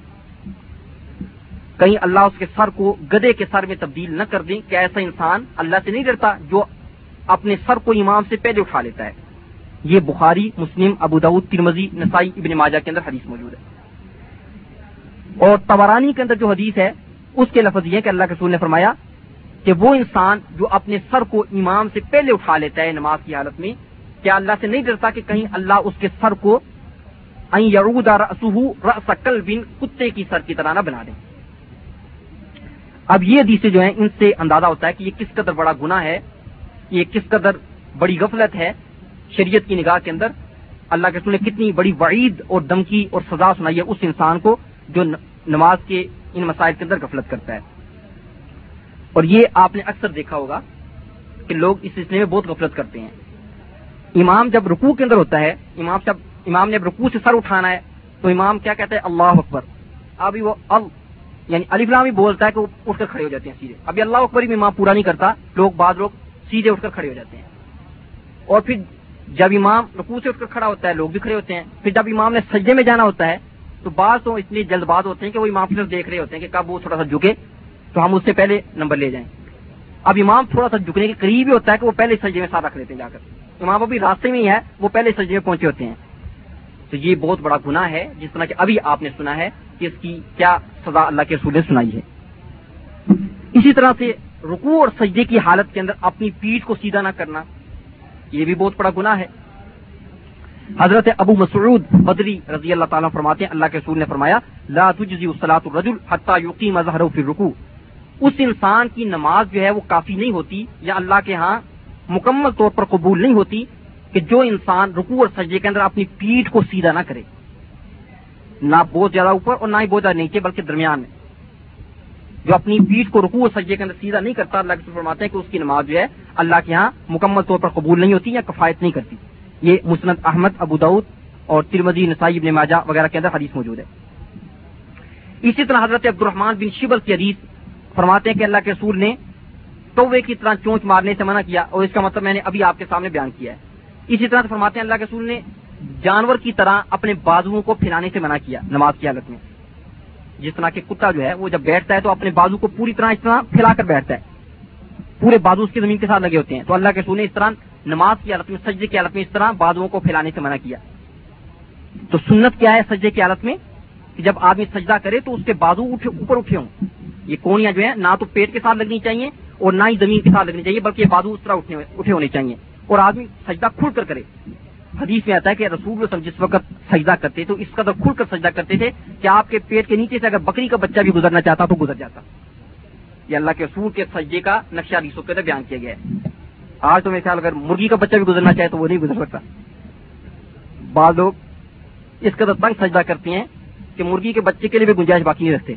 کہیں اللہ اس کے سر کو گدے کے سر میں تبدیل نہ کر دیں کہ ایسا انسان اللہ سے نہیں ڈرتا جو اپنے سر کو امام سے پہلے اٹھا لیتا ہے۔ یہ بخاری، مسلم، ابو ترمزی نسائی، ابن ماجہ کے اندر حدیث موجود ہے۔ اور تبرانی کے اندر جو حدیث ہے، اس کے لفظ یہ کہ اللہ کے سور نے فرمایا کہ وہ انسان جو اپنے سر کو امام سے پہلے اٹھا لیتا ہے نماز کی حالت میں، کیا اللہ سے نہیں ڈرتا کہ کہیں اللہ اس کے سر کو بن کتے کی سر کی طرح نہ بنا دیں۔ اب یہ حدیثیں جو ہیں، ان سے اندازہ ہوتا ہے کہ یہ کس قدر بڑا گنا ہے، یہ کس قدر بڑی غفلت ہے شریعت کی نگاہ کے اندر۔ اللہ کے نے کتنی بڑی وعید اور دمکی اور سزا سنائی ہے اس انسان کو جو نماز کے ان مسائل کے اندر غفلت کرتا ہے۔ اور یہ آپ نے اکثر دیکھا ہوگا کہ لوگ اس سلسلے میں بہت غفلت کرتے ہیں۔ امام جب رکوع کے اندر ہوتا ہے، امام جب امام نے رکوع سے سر اٹھانا ہے، تو امام کیا کہتا ہے؟ اللہ اکبر۔ ابھی وہ ال یعنی علی فلام بولتا ہے کہ وہ اٹھ کر کھڑے ہو جاتے ہیں سیدھے۔ ابھی اللہ اکبر بھی امام پورا نہیں کرتا، لوگ بعض لوگ سیدھے اٹھ کر کھڑے ہو جاتے ہیں۔ اور پھر جب امام رکوع سے اٹھ کر کھڑا ہوتا ہے، لوگ بھی کھڑے ہوتے ہیں۔ پھر جب امام نے سجدے میں جانا ہوتا ہے، تو بعض تو اتنی جلد باز ہوتے ہیں کہ وہ امام پھر دیکھ رہے ہوتے ہیں کہ کب وہ تھوڑا سا جھکے، تو ہم اس سے پہلے نمبر لے جائیں۔ اب امام تھوڑا سا جھکنے کے قریب ہی ہوتا ہے کہ وہ پہلے سجدے میں ساتھ رکھ لیتے ہیں جا کر۔ امام ابھی راستے میں ہی ہے، وہ پہلے سجدے میں پہنچے ہوتے ہیں۔ تو یہ بہت بڑا گناہ ہے، جس طرح کہ ابھی آپ نے سنا ہے کہ اس کی کیا سزا اللہ کے رسول نے سنائی ہے۔ اسی طرح سے رکوع اور سجدے کی حالت کے اندر اپنی پیٹ کو سیدھا نہ کرنا، یہ بھی بہت بڑا گناہ ہے۔ حضرت ابو مسعود بدری رضی اللہ تعالیٰ فرماتے ہیں، اللہ کے رسول نے فرمایا، لا تجزی الصلاۃ الرجل حتى يقيم ظهره في الركوع اس انسان کی نماز جو ہے وہ کافی نہیں ہوتی یا اللہ کے ہاں مکمل طور پر قبول نہیں ہوتی کہ جو انسان رکوع اور سجدے کے اندر اپنی پیٹھ کو سیدھا نہ کرے، نہ بہت زیادہ اوپر اور نہ ہی بہت زیادہ نیچے، بلکہ درمیان میں۔ جو اپنی پیٹھ کو رکوع اور سجدے کے اندر سیدھا نہیں کرتا، اللہ کے فرماتے ہیں کہ اس کی نماز جو ہے اللہ کے یہاں مکمل طور پر قبول نہیں ہوتی یا کفایت نہیں کرتی۔ یہ مسند احمد، ابو دعود اور ترمزی نسائی، ابن ماجہ وغیرہ کے اندر حدیث موجود ہے۔ اسی طرح حضرت عبد الرحمان بن شبل کی حدیث فرماتے ہیں کہ اللہ کے رسول نے توے کی طرح چونچ مارنے سے منع کیا اور اس کا مطلب میں نے ابھی آپ کے سامنے بیان کیا ہے۔ اسی طرح سے فرماتے ہیں اللہ کے رسول نے جانور کی طرح اپنے بازو کو پھیلانے سے منع کیا، نماز کی حالت میں۔ جس طرح کہ کتا جو ہے، وہ جب بیٹھتا ہے تو اپنے بازو کو پوری طرح اس طرح پھیلا کر بیٹھتا ہے۔ پورے بازو اس کی زمین کے ساتھ لگے ہوتے ہیں۔ تو اللہ کے رسول نے اس طرح نماز کی حالت میں، سجدے کی حالت میں اس طرح بازو کو پھیلانے سے منع کیا۔ تو سنت کیا ہے سجدے کی حالت میں؟ کہ جب آدمی سجدہ کرے تو اس کے بازو اوپر اٹھے ہوں۔ یہ کونیاں جو ہے نہ تو پیٹ کے ساتھ لگنی چاہیے اور نہ ہی زمین کے ساتھ لگنی چاہیے، بلکہ بازو اس طرح اٹھے ہونے چاہیے۔ اور آدمی سجدہ کھل کر کرے۔ حدیث میں آتا ہے کہ رسول وسلم جس وقت سجدہ کرتے تو اس قدر کھل کر سجدہ کرتے تھے کہ آپ کے پیٹ کے نیچے سے اگر بکری کا بچہ بھی گزرنا چاہتا تو گزر جاتا۔ یہ اللہ کے رسول کے سجدے کا نقشہ ریسو کے بیان کیا گیا ہے۔ آج تو میرے خیال اگر مرغی کا بچہ بھی گزرنا چاہے تو وہ نہیں گزر سکتا۔ بعض لوگ اس قدر تنگ سجدہ کرتے ہیں کہ مرغی کے بچے کے لیے بھی گنجائش باقی نہیں رکھتے۔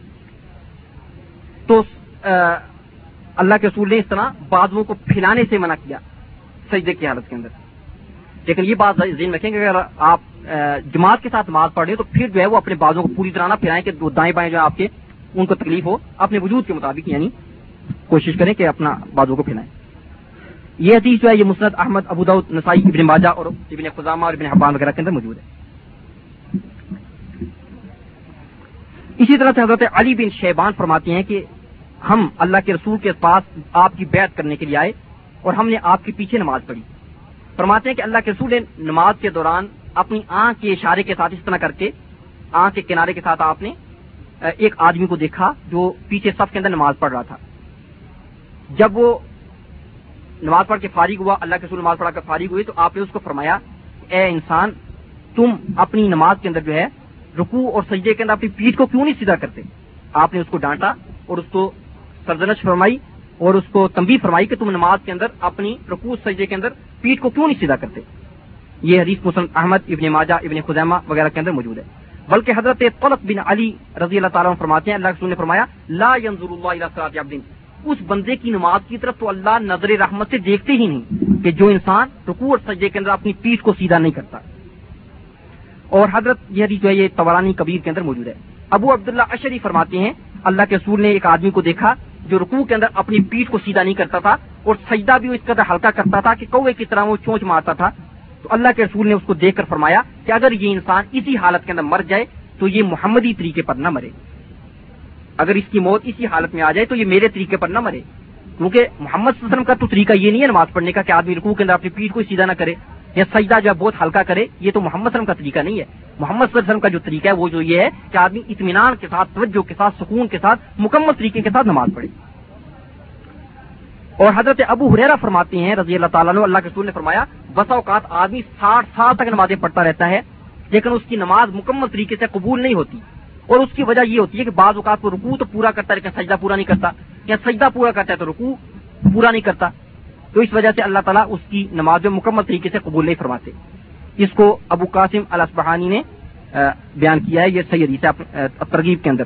تو اللہ کے رسول نے اس طرح بازو کو پھیلانے سے منع کیا۔ سجدے کی حالت کے اندر۔ لیکن یہ بات ذہن رکھیں کہ اگر آپ جماعت کے ساتھ نماز پڑھ رہے ہیں تو پھر جو ہے وہ اپنے بازوں کو پوری طرح نہ پھیلائیں کہ دائیں بائیں جو آپ کے، ان کو تکلیف ہو، اپنے وجود کے مطابق یعنی کوشش کریں کہ اپنا بازو کو پھیلائیں۔ یہ حدیث جو ہے، یہ مسرت احمد ابود نسائی، ابن ماجہ اور ابن خزامہ اور ابن حبان وغیرہ کے اندر موجود ہے۔ اسی طرح سے حضرت علی بن شیبان فرماتے ہیں کہ ہم اللہ کے رسول کے پاس آپ کی بیعت کرنے کے لیے آئے۔ اور ہم نے آپ کے پیچھے نماز پڑھی۔ فرماتے ہیں کہ اللہ کے رسول نے نماز کے دوران اپنی آنکھ کے اشارے کے ساتھ اس طرح کر کے، آنکھ کے کنارے کے ساتھ آپ نے ایک آدمی کو دیکھا جو پیچھے سب کے اندر نماز پڑھ رہا تھا۔ جب وہ نماز پڑھ کے فارغ ہوا، اللہ کے رسول نماز پڑھا کر فارغ ہوئی تو آپ نے اس کو فرمایا، اے انسان، تم اپنی نماز کے اندر جو ہے رکو اور سجدے کے اندر اپنی پیٹ کو کیوں نہیں سیدھا کرتے؟ آپ نے اس کو ڈانٹا اور اس کو سرزنش فرمائی اور اس کو تمبی فرمائی کہ تم نماز کے اندر اپنی رکوع سجدے کے اندر پیٹ کو کیوں نہیں سیدھا کرتے؟ یہ حدیث مسلم احمد، ابن ماجہ، ابن خزیمہ وغیرہ کے اندر موجود ہے۔ بلکہ حضرت طلق بن علی رضی اللہ تعالیٰ فرماتے ہیں، اللہ نے فرمایا، لا ينظر اللہ الى اس بندے کی نماز کی طرف تو اللہ نظر رحمت سے دیکھتے ہی نہیں کہ جو انسان رکوع اور سجدے کے اندر اپنی پیٹ کو سیدھا نہیں کرتا۔ اور حضرت یہ حدیث جو ہے، یہ تورانی کبیر کے اندر موجود ہے۔ ابو عبداللہ اشری فرماتے ہیں، اللہ کے سور نے ایک آدمی کو دیکھا جو رکوع کے اندر اپنی پیٹ کو سیدھا نہیں کرتا تھا اور سجدہ بھی اس قدر ہلکا کرتا تھا کہ کوے کی طرح وہ چونچ مارتا تھا، تو اللہ کے رسول نے اس کو دیکھ کر فرمایا کہ اگر یہ انسان اسی حالت کے اندر مر جائے تو یہ محمدی طریقے پر نہ مرے۔ اگر اس کی موت اسی حالت میں آ جائے تو یہ میرے طریقے پر نہ مرے۔ کیونکہ محمد صلی اللہ علیہ وسلم کا تو طریقہ یہ نہیں ہے نماز پڑھنے کا کہ آدمی رکوع کے اندر اپنی پیٹ کو سیدھا نہ کرے۔ یا سجدہ جو ہے بہت ہلکا کرے، یہ تو محمد صلی اللہ علیہ وسلم کا طریقہ نہیں ہے۔ محمد صلی اللہ علیہ وسلم کا جو طریقہ ہے، وہ جو یہ ہے کہ آدمی اطمینان کے ساتھ، توجہ کے ساتھ، سکون کے ساتھ، مکمل طریقے کے ساتھ نماز پڑھے۔ اور حضرت ابو حریرا فرماتے ہیں رضی اللہ تعالیٰ اللہ کے رسول نے فرمایا، بسا اوقات آدمی ساٹھ سال تک نمازیں پڑھتا رہتا ہے، لیکن اس کی نماز مکمل طریقے سے قبول نہیں ہوتی۔ اور اس کی وجہ یہ ہوتی ہے کہ بعض اوقات کو رکوع تو پورا کرتا ہے، لیکن سجدہ پورا نہیں کرتا۔ یا سجدہ پورا کرتا ہے تو رکوع پورا نہیں کرتا۔ تو اس وجہ سے اللہ تعالیٰ اس کی نماز میں مکمل طریقے سے قبول نہیں فرماتے۔ اس کو ابو قاسم الاسبہانی نے بیان کیا ہے، یہ صحیح حدیث ہے ترغیب کے اندر۔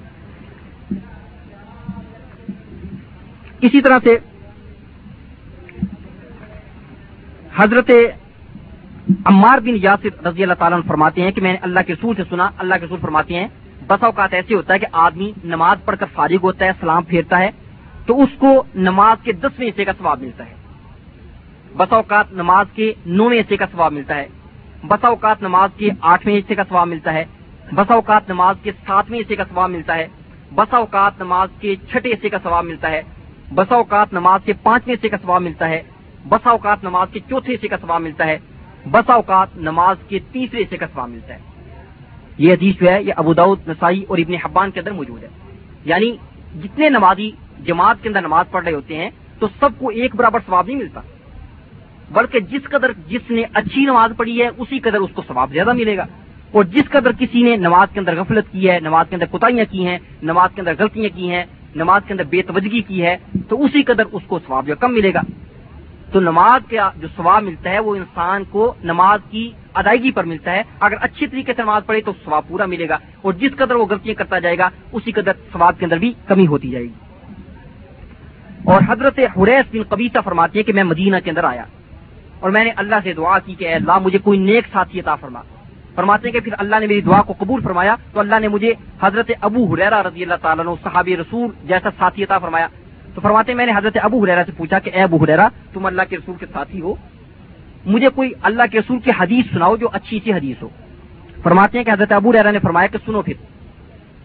اسی طرح سے حضرت عمار بن یاسر رضی اللہ تعالیٰ فرماتے ہیں کہ میں نے اللہ کے سور سے سنا، اللہ کے سور فرماتے ہیں، بسا اوقات ایسے ہوتا ہے کہ آدمی نماز پڑھ کر فارغ ہوتا ہے، سلام پھیرتا ہے، تو اس کو نماز کے دسویں حصے کا ثواب ملتا ہے۔ بسا اوقات نماز کے نویں حصے کا ثواب ملتا ہے۔ بسا اوقات نماز کے آٹھویں حصے کا ثواب ملتا ہے۔ بسا اوقات نماز کے ساتویں حصے کا ثواب ملتا ہے۔ بسا اوقات نماز کے چھٹے حصے کا ثواب ملتا ہے۔ بسا اوقات نماز کے پانچویں حصے کا ثواب ملتا ہے۔ بسا اوقات نماز کے چوتھے حصے کا ثواب ملتا ہے۔ بسا اوقات نماز کے تیسرے حصے کا ثواب ملتا ہے۔ یہ حدیث جو ہے، یہ ابوداؤد نسائی اور ابن حبان کے اندر موجود ہے۔ یعنی جتنے نمازی جماعت کے اندر نماز پڑھ رہے ہوتے ہیں، تو سب کو ایک برابر ثواب نہیں ملتا۔ بلکہ جس قدر جس نے اچھی نماز پڑھی ہے، اسی قدر اس کو ثواب زیادہ ملے گا۔ اور جس قدر کسی نے نماز کے اندر غفلت کی ہے، نماز کے اندر کوتاہیاں کی ہیں، نماز کے اندر غلطیاں کی ہیں، نماز کے اندر بے توجگی کی ہے، تو اسی قدر اس کو ثواب جو کم ملے گا۔ تو نماز کا جو ثواب ملتا ہے، وہ انسان کو نماز کی ادائیگی پر ملتا ہے۔ اگر اچھی طریقے سے نماز پڑھے تو ثواب پورا ملے گا۔ اور جس قدر وہ غلطیاں کرتا جائے گا، اسی قدر ثواب کے اندر بھی کمی ہوتی جائے گی۔ اور حضرت حریث بن قبیصہ فرماتی ہے کہ میں مدینہ کے اندر آیا۔ اور میں نے اللہ سے دعا کی کہ اے اللہ، مجھے کوئی نیک ساتھی عطا فرما۔ فرماتے ہیں کہ پھر اللہ نے میری دعا کو قبول فرمایا تو اللہ نے مجھے حضرت ابو حریرا رضی اللہ تعالیٰ صحابی رسول جیسا ساتھی عطا فرمایا۔ تو فرماتے ہیں میں نے حضرت ابو حریرا سے پوچھا کہ اے ابو حریرا تم اللہ کے رسول کے ساتھی ہو؟ مجھے کوئی اللہ کے رسول کی حدیث سناؤ جو اچھی سی حدیث ہو۔ فرماتے ہیں کہ حضرت ابو حریرا نے فرمایا کہ سنو پھر۔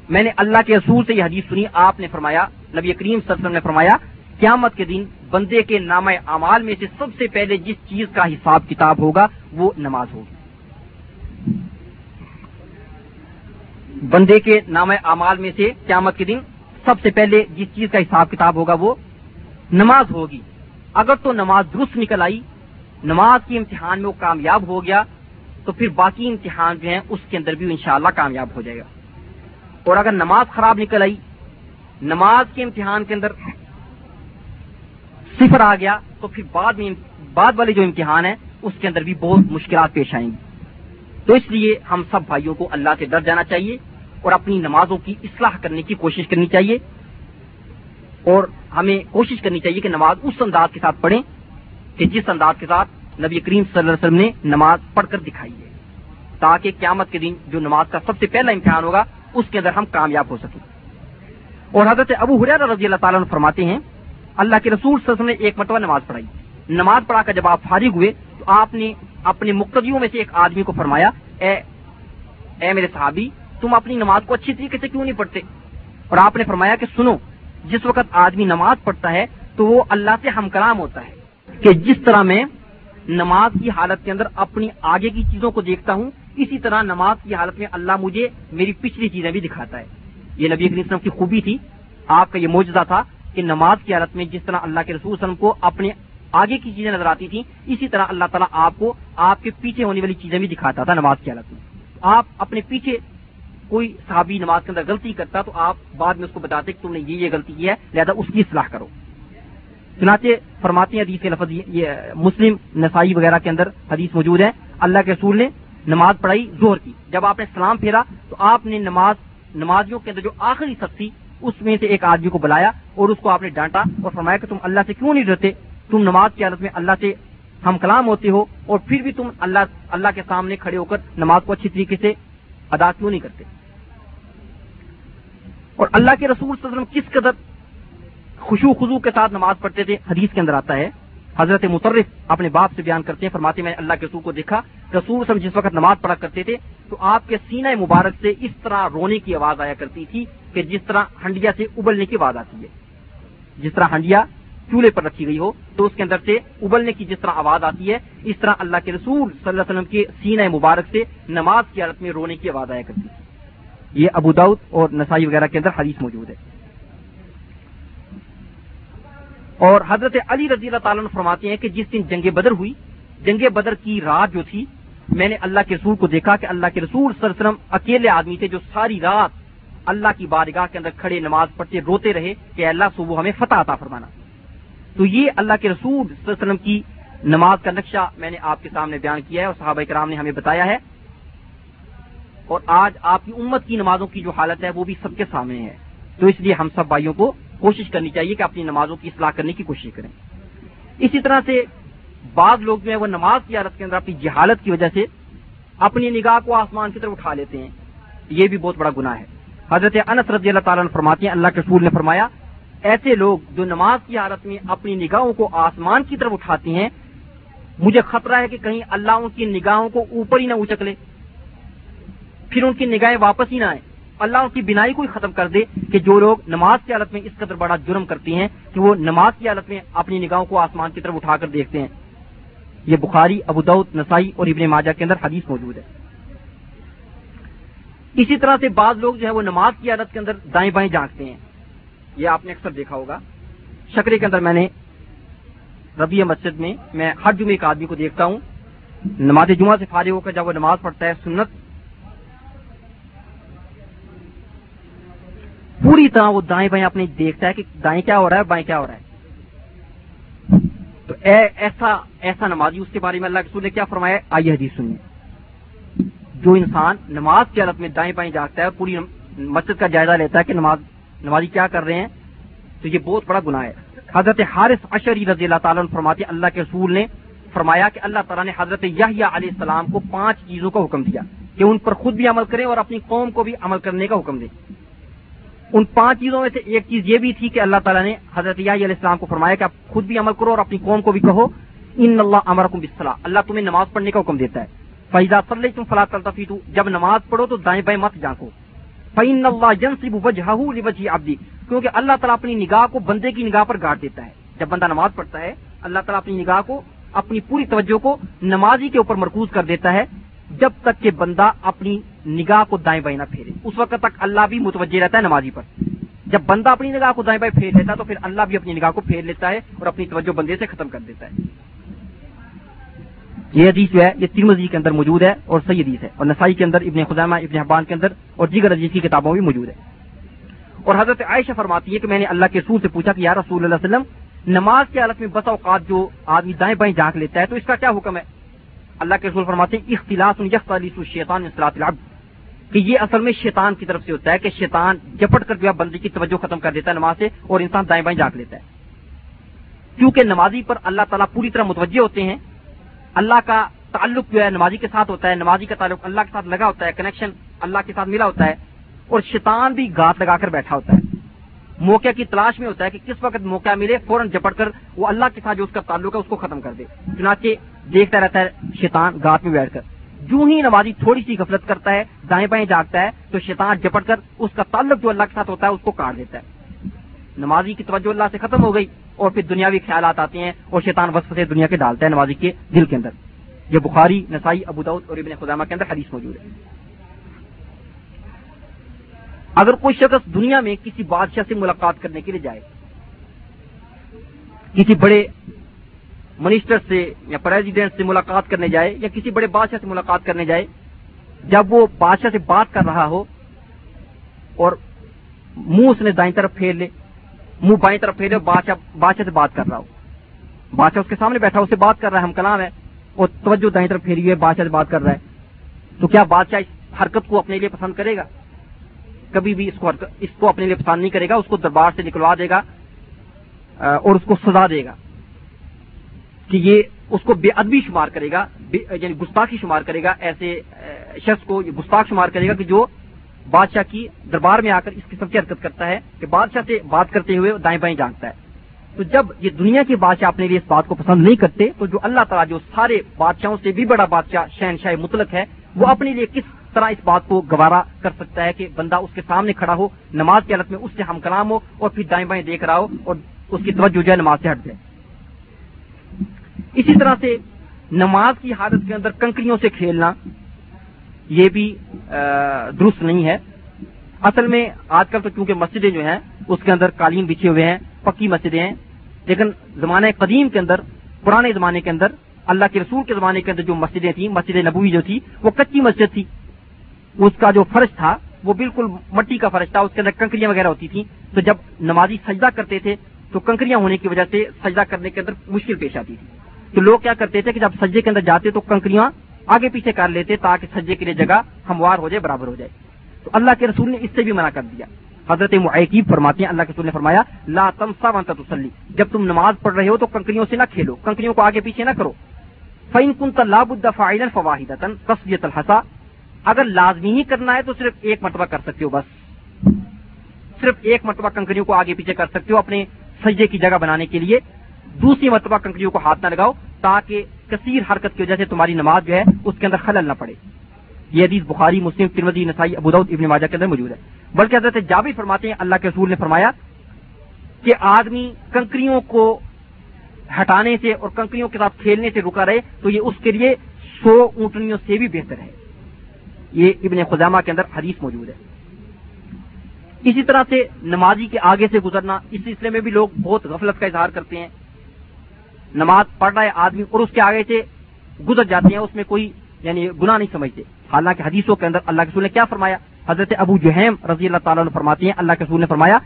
میں نے اللہ کے رسول سے یہ حدیث سنی، آپ نے فرمایا، نبی کریم صلی اللہ علیہ وسلم نے فرمایا قیامت کے دن بندے کے نام اعمال میں سے سب سے پہلے جس چیز کا حساب کتاب ہوگا وہ نماز ہوگی۔ بندے کے نام اعمال میں سے قیامت کے دن سب سے پہلے جس چیز کا حساب کتاب ہوگا وہ نماز ہوگی۔ اگر تو نماز درست نکل آئی، نماز کے امتحان میں وہ کامیاب ہو گیا، تو پھر باقی امتحان جو ہیں اس کے اندر بھی انشاءاللہ کامیاب ہو جائے گا۔ اور اگر نماز خراب نکل آئی، نماز کے امتحان کے اندر صفر آ گیا تو پھر بعد میں بعد والے جو امتحان ہیں، اس کے اندر بھی بہت مشکلات پیش آئیں گی۔ تو اس لیے ہم سب بھائیوں کو اللہ سے ڈر جانا چاہیے اور اپنی نمازوں کی اصلاح کرنے کی کوشش کرنی چاہیے اور ہمیں کوشش کرنی چاہیے کہ نماز اس انداز کے ساتھ پڑھیں کہ جس انداز کے ساتھ نبی کریم صلی اللہ علیہ وسلم نے نماز پڑھ کر دکھائی ہے، تاکہ قیامت کے دن جو نماز کا سب سے پہلا امتحان ہوگا، اس کے اندر ہم کامیاب ہو سکیں۔ اور حضرت ابو حریر رضی اللہ تعالیٰ فرماتے ہیں اللہ کے رسول صلی اللہ علیہ وسلم نے ایک مرتبہ نماز پڑھائی۔ نماز پڑھا کر جب آپ فارغ ہوئے تو آپ نے اپنے مقتدیوں میں سے ایک آدمی کو فرمایا، اے اے میرے صحابی، تم اپنی نماز کو اچھی طریقے سے کیوں نہیں پڑھتے؟ اور آپ نے فرمایا کہ سنو، جس وقت آدمی نماز پڑھتا ہے تو وہ اللہ سے ہم کلام ہوتا ہے۔ کہ جس طرح میں نماز کی حالت کے اندر اپنی آگے کی چیزوں کو دیکھتا ہوں، اسی طرح نماز کی حالت میں اللہ مجھے میری پچھلی چیزیں بھی دکھاتا ہے۔ یہ نبی وسلم کی خوبی تھی۔ آپ کا یہ موجودہ تھا کہ نماز کی حالت میں جس طرح اللہ کے رسول وسلم کو اپنے آگے کی چیزیں نظر آتی تھیں، اسی طرح اللہ تعالیٰ آپ کو آپ کے پیچھے ہونے والی چیزیں بھی دکھاتا تھا نماز کی حالت میں۔ آپ اپنے پیچھے کوئی صحابی نماز کے اندر غلطی کرتا تو آپ بعد میں اس کو بتاتے کہ تم نے یہ یہ غلطی کی ہے، لہٰذا اس کی اصلاح کرو۔ چنانچہ فرماتے ہیں حدیث کے لفظ یہ مسلم نسائی وغیرہ کے اندر حدیث موجود ہے، اللہ کے رسول نے نماز پڑھائی زور کی۔ جب آپ نے سلام پھیرا تو آپ نے نماز، نمازیوں کے اندر جو آخری سب تھی اس میں سے ایک آدمی کو بلایا اور اس کو آپ نے ڈانٹا اور فرمایا کہ تم اللہ سے کیوں نہیں ڈرتے؟ تم نماز کی حالت میں اللہ سے ہم کلام ہوتے ہو اور پھر بھی تم اللہ اللہ کے سامنے کھڑے ہو کر نماز کو اچھی طریقے سے ادا کیوں نہیں کرتے؟ اور اللہ کے رسول صلی اللہ علیہ وسلم کس قدر خوشو خزو کے ساتھ نماز پڑھتے تھے؟ حدیث کے اندر آتا ہے۔ حضرت مترف اپنے باپ سے بیان کرتے ہیں، فرماتے میں اللہ کے رسول کو دیکھا، رسول وسلم جس وقت نماز پڑھا کرتے تھے تو آپ کے سینہ مبارک سے اس طرح رونے کی آواز آیا کرتی تھی کہ جس طرح ہنڈیا سے ابلنے کی آواز آتی ہے۔ جس طرح ہنڈیا چولہے پر رکھی گئی ہو، تو اس کے اندر سے ابلنے کی جس طرح آواز آتی ہے، اس طرح اللہ کے رسول صلی اللہ علیہ وسلم کے سینہ مبارک سے نماز کی حالت میں رونے کی آواز آیا کرتی تھی۔ یہ ابو داؤد اور نسائی وغیرہ کے اندر حدیث موجود ہے۔ اور حضرت علی رضی اللہ تعالیٰ فرماتے ہیں کہ جس دن جنگ بدر ہوئی، جنگ بدر کی رات جو تھی میں نے اللہ کے رسول کو دیکھا کہ اللہ کے رسول صلی اللہ علیہ وسلم اکیلے آدمی تھے جو ساری رات اللہ کی بارگاہ کے اندر کھڑے نماز پڑھتے روتے رہے کہ اللہ صبح ہمیں فتح عطا فرمانا۔ تو یہ اللہ کے رسول صلی اللہ علیہ وسلم کی نماز کا نقشہ میں نے آپ کے سامنے بیان کیا ہے اور صحابہ کرام نے ہمیں بتایا ہے۔ اور آج آپ کی امت کی نمازوں کی جو حالت ہے وہ بھی سب کے سامنے ہے۔ تو اس لیے ہم سب بھائیوں کو کوشش کرنی چاہیے کہ اپنی نمازوں کی اصلاح کرنے کی کوشش کریں۔ اسی طرح سے بعض لوگ جو ہے وہ نماز کی حالت کے اندر اپنی جہالت کی وجہ سے اپنی نگاہ کو آسمان کی طرف اٹھا لیتے ہیں۔ یہ بھی بہت بڑا گناہ ہے۔ حضرت انس رضی اللہ تعالیٰ نے فرماتے ہیں، اللہ کے رسول نے فرمایا، ایسے لوگ جو نماز کی حالت میں اپنی نگاہوں کو آسمان کی طرف اٹھاتے ہیں، مجھے خطرہ ہے کہ کہیں اللہ ان کی نگاہوں کو اوپر ہی نہ اچک لے، پھر ان کی نگاہیں واپس ہی نہ آئے اللہ ان کی بینائی کو ہی ختم کر دے کہ جو لوگ نماز کی حالت میں اس قدر بڑا جرم کرتی ہیں کہ وہ نماز کی حالت میں اپنی نگاہوں کو آسمان کی طرف اٹھا کر دیکھتے ہیں۔ یہ بخاری ابود نسائی اور ابن ماجہ کے اندر حدیث موجود ہے۔ اسی طرح سے بعض لوگ جو ہے وہ نماز کی حالت کے اندر دائیں بائیں جانکتے ہیں۔ یہ آپ نے اکثر دیکھا ہوگا۔ شکرے کے اندر میں نے ربیع مسجد میں میں ہر جمعے ایک آدمی کو دیکھتا ہوں۔ نماز جمعہ سے فارغ ہو کر جب وہ نماز پڑھتا ہے، سنت پوری طرح وہ دائیں بائیں اپنے دیکھتا ہے کہ دائیں کیا ہو رہا ہے، بائیں کیا ہو رہا ہے۔ تو اے ایسا ایسا نمازی اس کے بارے میں اللہ کے نے کیا فرمایا آئیے حدیث سنیے۔ جو انسان نماز کی حالت میں دائیں بائیں جاگتا ہے، پوری مسجد کا جائزہ لیتا ہے کہ نماز، نمازی کیا کر رہے ہیں، تو یہ بہت بڑا گناہ ہے۔ حضرت حارث اشری رضی اللہ تعالیٰ نے فرماتے اللہ کے رسول نے فرمایا کہ اللہ تعالیٰ نے حضرت یحییٰ علیہ السلام کو پانچ چیزوں کا حکم دیا کہ ان پر خود بھی عمل کریں اور اپنی قوم کو بھی عمل کرنے کا حکم دیں۔ ان پانچ چیزوں میں سے ایک چیز یہ بھی تھی کہ اللہ تعالیٰ نے حضرت علیہ السلام کو فرمایا کہ آپ خود بھی عمل کرو اور اپنی قوم کو بھی کہو، ان اللہ امر کو اللہ تمہیں نماز پڑھنے کا حکم دیتا ہے۔ فیضا صلی تم فلاح تلطفی جب نماز پڑھو تو دائیں بائیں مت جانکو فعین اللہ جنسب وجہ وجہ ابدی کیونکہ اللہ تعالیٰ اپنی نگاہ کو بندے کی نگاہ پر گاڑ دیتا ہے۔ جب بندہ نماز پڑھتا ہے، اللہ تعالیٰ اپنی نگاہ کو، اپنی پوری توجہ کو نمازی کے اوپر مرکوز کر دیتا ہے، جب تک کہ بندہ اپنی نگاہ کو دائیں بائیں نہ پھیرے۔ اس وقت تک اللہ بھی متوجہ رہتا ہے نمازی پر۔ جب بندہ اپنی نگاہ کو دائیں بائیں پھیر لیتا ہے تو پھر اللہ بھی اپنی نگاہ کو پھیر لیتا ہے اور اپنی توجہ بندے سے ختم کر دیتا ہے۔ یہ حدیث جو ہے، یہ ترمزی کے اندر موجود ہے اور صحیح حدیث ہے۔ اور نسائی کے اندر ابن خزامہ ابن حبان کے اندر اور دیگر عزیز کی کتابوں میں موجود ہے۔ اور حضرت عائشہ فرماتی ہے کہ میں نے اللہ کے رسول سے پوچھا کہ یا رسول اللہ علیہ وسلم، نماز کی حالت میں بس اوقات جو آدمی دائیں بائیں جھانک لیتا ہے تو اس کا کیا حکم ہے؟ اللہ کے رسول فرماتے ہیں اختلاط شیطان کہ یہ اصل میں شیطان کی طرف سے ہوتا ہے کہ شیطان جپٹ کر جو ہے بندی کی توجہ ختم کر دیتا ہے نماز سے اور انسان دائیں بائیں جھانک لیتا ہے۔ کیونکہ نمازی پر اللہ تعالیٰ پوری طرح متوجہ ہوتے ہیں۔ اللہ کا تعلق جو ہے نمازی کے ساتھ ہوتا ہے، نمازی کا تعلق اللہ کے ساتھ لگا ہوتا ہے کنیکشن اللہ کے ساتھ ملا ہوتا ہے اور شیطان بھی گات لگا کر بیٹھا ہوتا ہے۔ موقع کی تلاش میں ہوتا ہے کہ کس وقت موقع ملے فوراً جپٹ کر وہ اللہ کے ساتھ جو اس کا تعلق ہے اس کو ختم کر دے۔ چنانچہ دیکھتا رہتا ہے شیطان گات میں بیٹھ کر۔ جو ہی نمازی تھوڑی سی غفلت کرتا ہے، دائیں بائیں جاگتا ہے، تو شیطان جپٹ کر اس کا تعلق جو اللہ کے ساتھ ہوتا ہے، اس کو کاٹ دیتا ہے۔ نمازی کی توجہ اللہ سے ختم ہو گئی اور پھر دنیاوی خیالات آتے ہیں اور شیطان وصف سے دنیا کے ڈالتا ہے نمازی کے دل کے اندر۔ یہ بخاری، نسائی ابوداؤد اور ابن خدامہ کے اندر حدیث موجود ہے۔ اگر کوئی شخص دنیا میں کسی بادشاہ سے ملاقات کرنے کے لیے جائے، کسی بڑے منسٹر سے یا پریزیڈنٹ سے ملاقات کرنے جائے یا کسی بڑے بادشاہ سے ملاقات کرنے جائے، جب وہ بادشاہ سے بات کر رہا ہو اور منہ اس نے دائیں طرف پھیر لے، منہ بائیں طرف پھیرے بادشاہ بادشاہ سے بات کر رہا ہو۔ بادشاہ اس کے سامنے بیٹھا، اس سے بات کر رہا ہے، ہم کلام ہے، اور توجہ دائیں طرف پھیری ہوئی بادشاہ سے بات کر رہا ہے۔ تو کیا بادشاہ اس حرکت کو اپنے لیے پسند کرے گا؟ کبھی بھی اس کو اس کو اپنے لیے پسند نہیں کرے گا، اس کو دربار سے نکلوا دے گا اور اس کو سزا دے گا۔ کہ یہ اس کو بے ادبی شمار کرے گا یعنی گستاخی شمار کرے گا، ایسے شخص کو یہ گستاخ شمار کرے گا کہ جو بادشاہ کی دربار میں آ کر اس قسم کی حرکت کرتا ہے کہ بادشاہ سے بات کرتے ہوئے دائیں بائیں جانتا ہے۔ تو جب یہ دنیا کے بادشاہ اپنے لیے اس بات کو پسند نہیں کرتے، تو جو اللہ تعالیٰ جو سارے بادشاہوں سے بھی بڑا بادشاہ، شہنشاہ مطلق ہے، وہ اپنے لیے کس طرح اس بات کو گوارا کر سکتا ہے کہ بندہ اس کے سامنے کھڑا ہو، نماز کی حالت میں اس سے ہم کلام ہو اور پھر دائیں بائیں دیکھ رہا ہو اور اس کی توجہ جو ہے نماز سے ہٹ جائے۔ اسی طرح سے نماز کی حالت کے اندر کنکریوں سے کھیلنا، یہ بھی درست نہیں ہے۔ اصل میں آج کل تو چونکہ مسجدیں جو ہیں، اس کے اندر قالین بچھے ہوئے ہیں، پکی مسجدیں ہیں۔ لیکن زمانہ قدیم کے اندر، پرانے زمانے کے اندر، اللہ کے رسول کے زمانے کے اندر جو مسجدیں تھیں، مسجد نبوی جو تھی، وہ کچی مسجد تھی۔ اس کا جو فرش تھا، وہ بالکل مٹی کا فرش تھا، اس کے اندر کنکریاں وغیرہ ہوتی تھیں۔ تو جب نمازی سجدہ کرتے تھے، تو کنکریاں ہونے کی وجہ سے سجدہ کرنے کے اندر مشکل پیش آتی تھی۔ تو لوگ کیا کرتے تھے کہ جب سجدے کے اندر جاتے تو کنکریاں آگے پیچھے کر لیتے تاکہ سجدے کے لیے جگہ ہموار ہو جائے، برابر ہو جائے۔ تو اللہ کے رسول نے اس سے بھی منع کر دیا۔ حضرت معیقیب فرماتے ہیں، اللہ کے رسول نے فرمایا، لا تمسا ون تسلی۔ جب تم نماز پڑھ رہے ہو تو کنکریوں سے نہ کھیلو، کنکریوں کو آگے پیچھے نہ کرو۔ فین کن تلاب الدفاعین فواہد تصویت الحسا۔ اگر لازمی ہی کرنا ہے تو صرف ایک مرتبہ کر سکتے ہو بس۔ صرف ایک مرتبہ کنکریوں کو آگے پیچھے کر سکتے ہو اپنے سجدے کی جگہ بنانے کے لیے۔ دوسری مرتبہ کنکریوں کو ہاتھ نہ لگاؤ۔ تاکہ کثیر حرکت کی وجہ سے تمہاری نماز جو ہے اس کے اندر خلل نہ پڑے۔ یہ حدیث بخاری، مسلم ترمدی نسائی ابود ابن ماجہ کے اندر موجود ہے۔ بلکہ حضرت جابر فرماتے ہیں، اللہ کے رسول نے فرمایا کہ آدمی کنکریوں کو ہٹانے سے اور کنکریوں کے ساتھ کھیلنے سے رکا رہے تو یہ اس کے لیے سو اونٹنیوں سے بھی بہتر ہے۔ یہ ابن خزامہ کے اندر حدیث موجود ہے۔ اسی طرح سے نمازی کے آگے سے گزرنا، اس سلسلے میں بھی لوگ بہت غفلت کا اظہار کرتے ہیں۔ نماز پڑھ رہا ہے آدمی اور اس کے آگے سے گزر جاتے ہیں، اس میں کوئی یعنی گناہ نہیں سمجھتے۔ حالانکہ حدیثوں کے اندر اللہ کے رسول نے کیا فرمایا؟ حضرت ابو جہیم رضی اللہ تعالیٰ نے فرماتے ہیں، اللہ کے رسول نے فرمایا،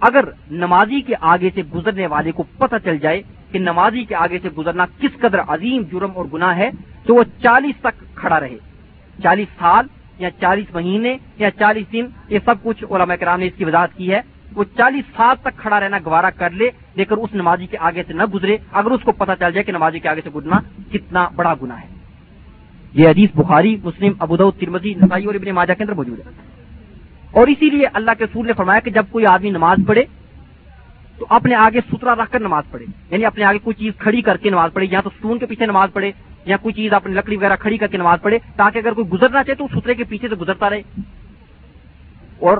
اگر نمازی کے آگے سے گزرنے والے کو پتہ چل جائے کہ نمازی کے آگے سے گزرنا کس قدر عظیم جرم اور گناہ ہے، تو وہ چالیس تک کھڑا رہے۔ چالیس سال یا چالیس مہینے یا چالیس دن، یہ سب کچھ علماء کرام نے اس کی وضاحت کی ہے۔ وہ چالیس سال تک کھڑا رہنا گوارا کر لے، لیکن اس نمازی کے آگے سے نہ گزرے۔ اگر اس کو پتا چل جائے کہ نمازی کے آگے سے گزرنا کتنا بڑا گنا ہے۔ یہ حدیث بخاری، مسلم ابود ترمزی نسائی اور ابن ماجہ کے اندر موجود ہے۔ اور اسی لیے اللہ کے سور نے فرمایا کہ جب کوئی آدمی نماز پڑھے تو اپنے آگے سترا رکھ کر نماز پڑھے۔ یعنی اپنے آگے کوئی چیز کھڑی کر کے نماز پڑھے، یا تو ستون کے پیچھے نماز پڑھے، یا کوئی چیز اپنی لکڑی وغیرہ کھڑی کر کے نماز پڑھے، تاکہ اگر کوئی گزرنا چاہے تو سترے کے پیچھے سے گزرتا رہے۔ اور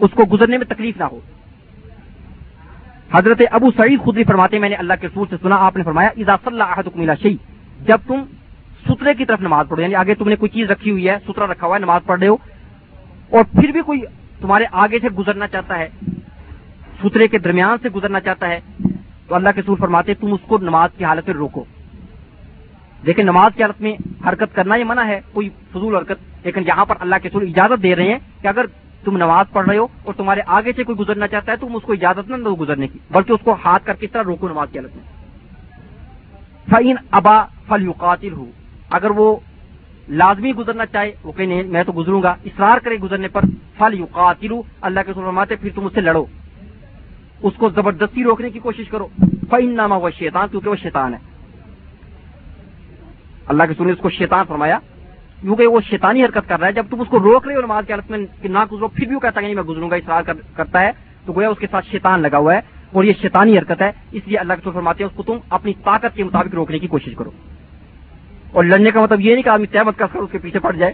اس کو گزرنے میں تکلیف نہ ہو۔ حضرت ابو سعید خدری فرماتے میں نے اللہ کے سور سے سنا، آپ نے فرمایا اضاف اللہ ملا شہی جب تم سترے کی طرف نماز پڑھو یعنی آگے تم نے کوئی چیز رکھی ہوئی ہے سترا رکھا ہوا ہے، نماز پڑھ رہے ہو، اور پھر بھی کوئی تمہارے آگے سے گزرنا چاہتا ہے، سترے کے درمیان سے گزرنا چاہتا ہے، تو اللہ کے سور فرماتے تم اس کو نماز کی حالت میں روکو۔ دیکھیں، نماز کی حالت میں حرکت کرنا یہ منع ہے، کوئی فضول حرکت، لیکن یہاں پر اللہ کے سور اجازت دے رہے ہیں کہ اگر تم نماز پڑھ رہے ہو اور تمہارے آگے سے کوئی گزرنا چاہتا ہے تم اس کو اجازت نہ دو گزرنے کی، بلکہ اس کو ہاتھ کر کس طرح روکو نماز کی حالت میں۔ فعین ابا فل یوقاتل ہوں اگر وہ لازمی گزرنا چاہے، وہ کہ نہیں، میں تو گزروں گا۔ اصرار کرے گزرنے پر۔ فل یوقاتل اللہ کے فرماتے پھر تم اس سے لڑو۔ اس کو زبردستی روکنے کی کوشش کرو۔ فعین نامہ وہ شیطان کیونکہ وہ شیطان ہے۔ اللہ کے سنے اس کو شیطان فرمایا۔ کیونکہ وہ شیطانی حرکت کر رہا ہے۔ جب تم اس کو روک رہے ہو نماز کی حالت میں کہ نہ گزرو پھر بھی وہ کہتا ہے میں گزروں گا اصرار کرتا ہے۔ تو گویا اس کے ساتھ شیطان لگا ہوا ہے اور یہ شیطانی حرکت ہے۔ اس لیے اللہ کے سور فرماتے ہیں اس کو تم اپنی طاقت کے مطابق روکنے کی کوشش کرو۔ اور لڑنے کا مطلب یہ نہیں کہ آدمی تحمت کر اس کے پیچھے پڑ جائے۔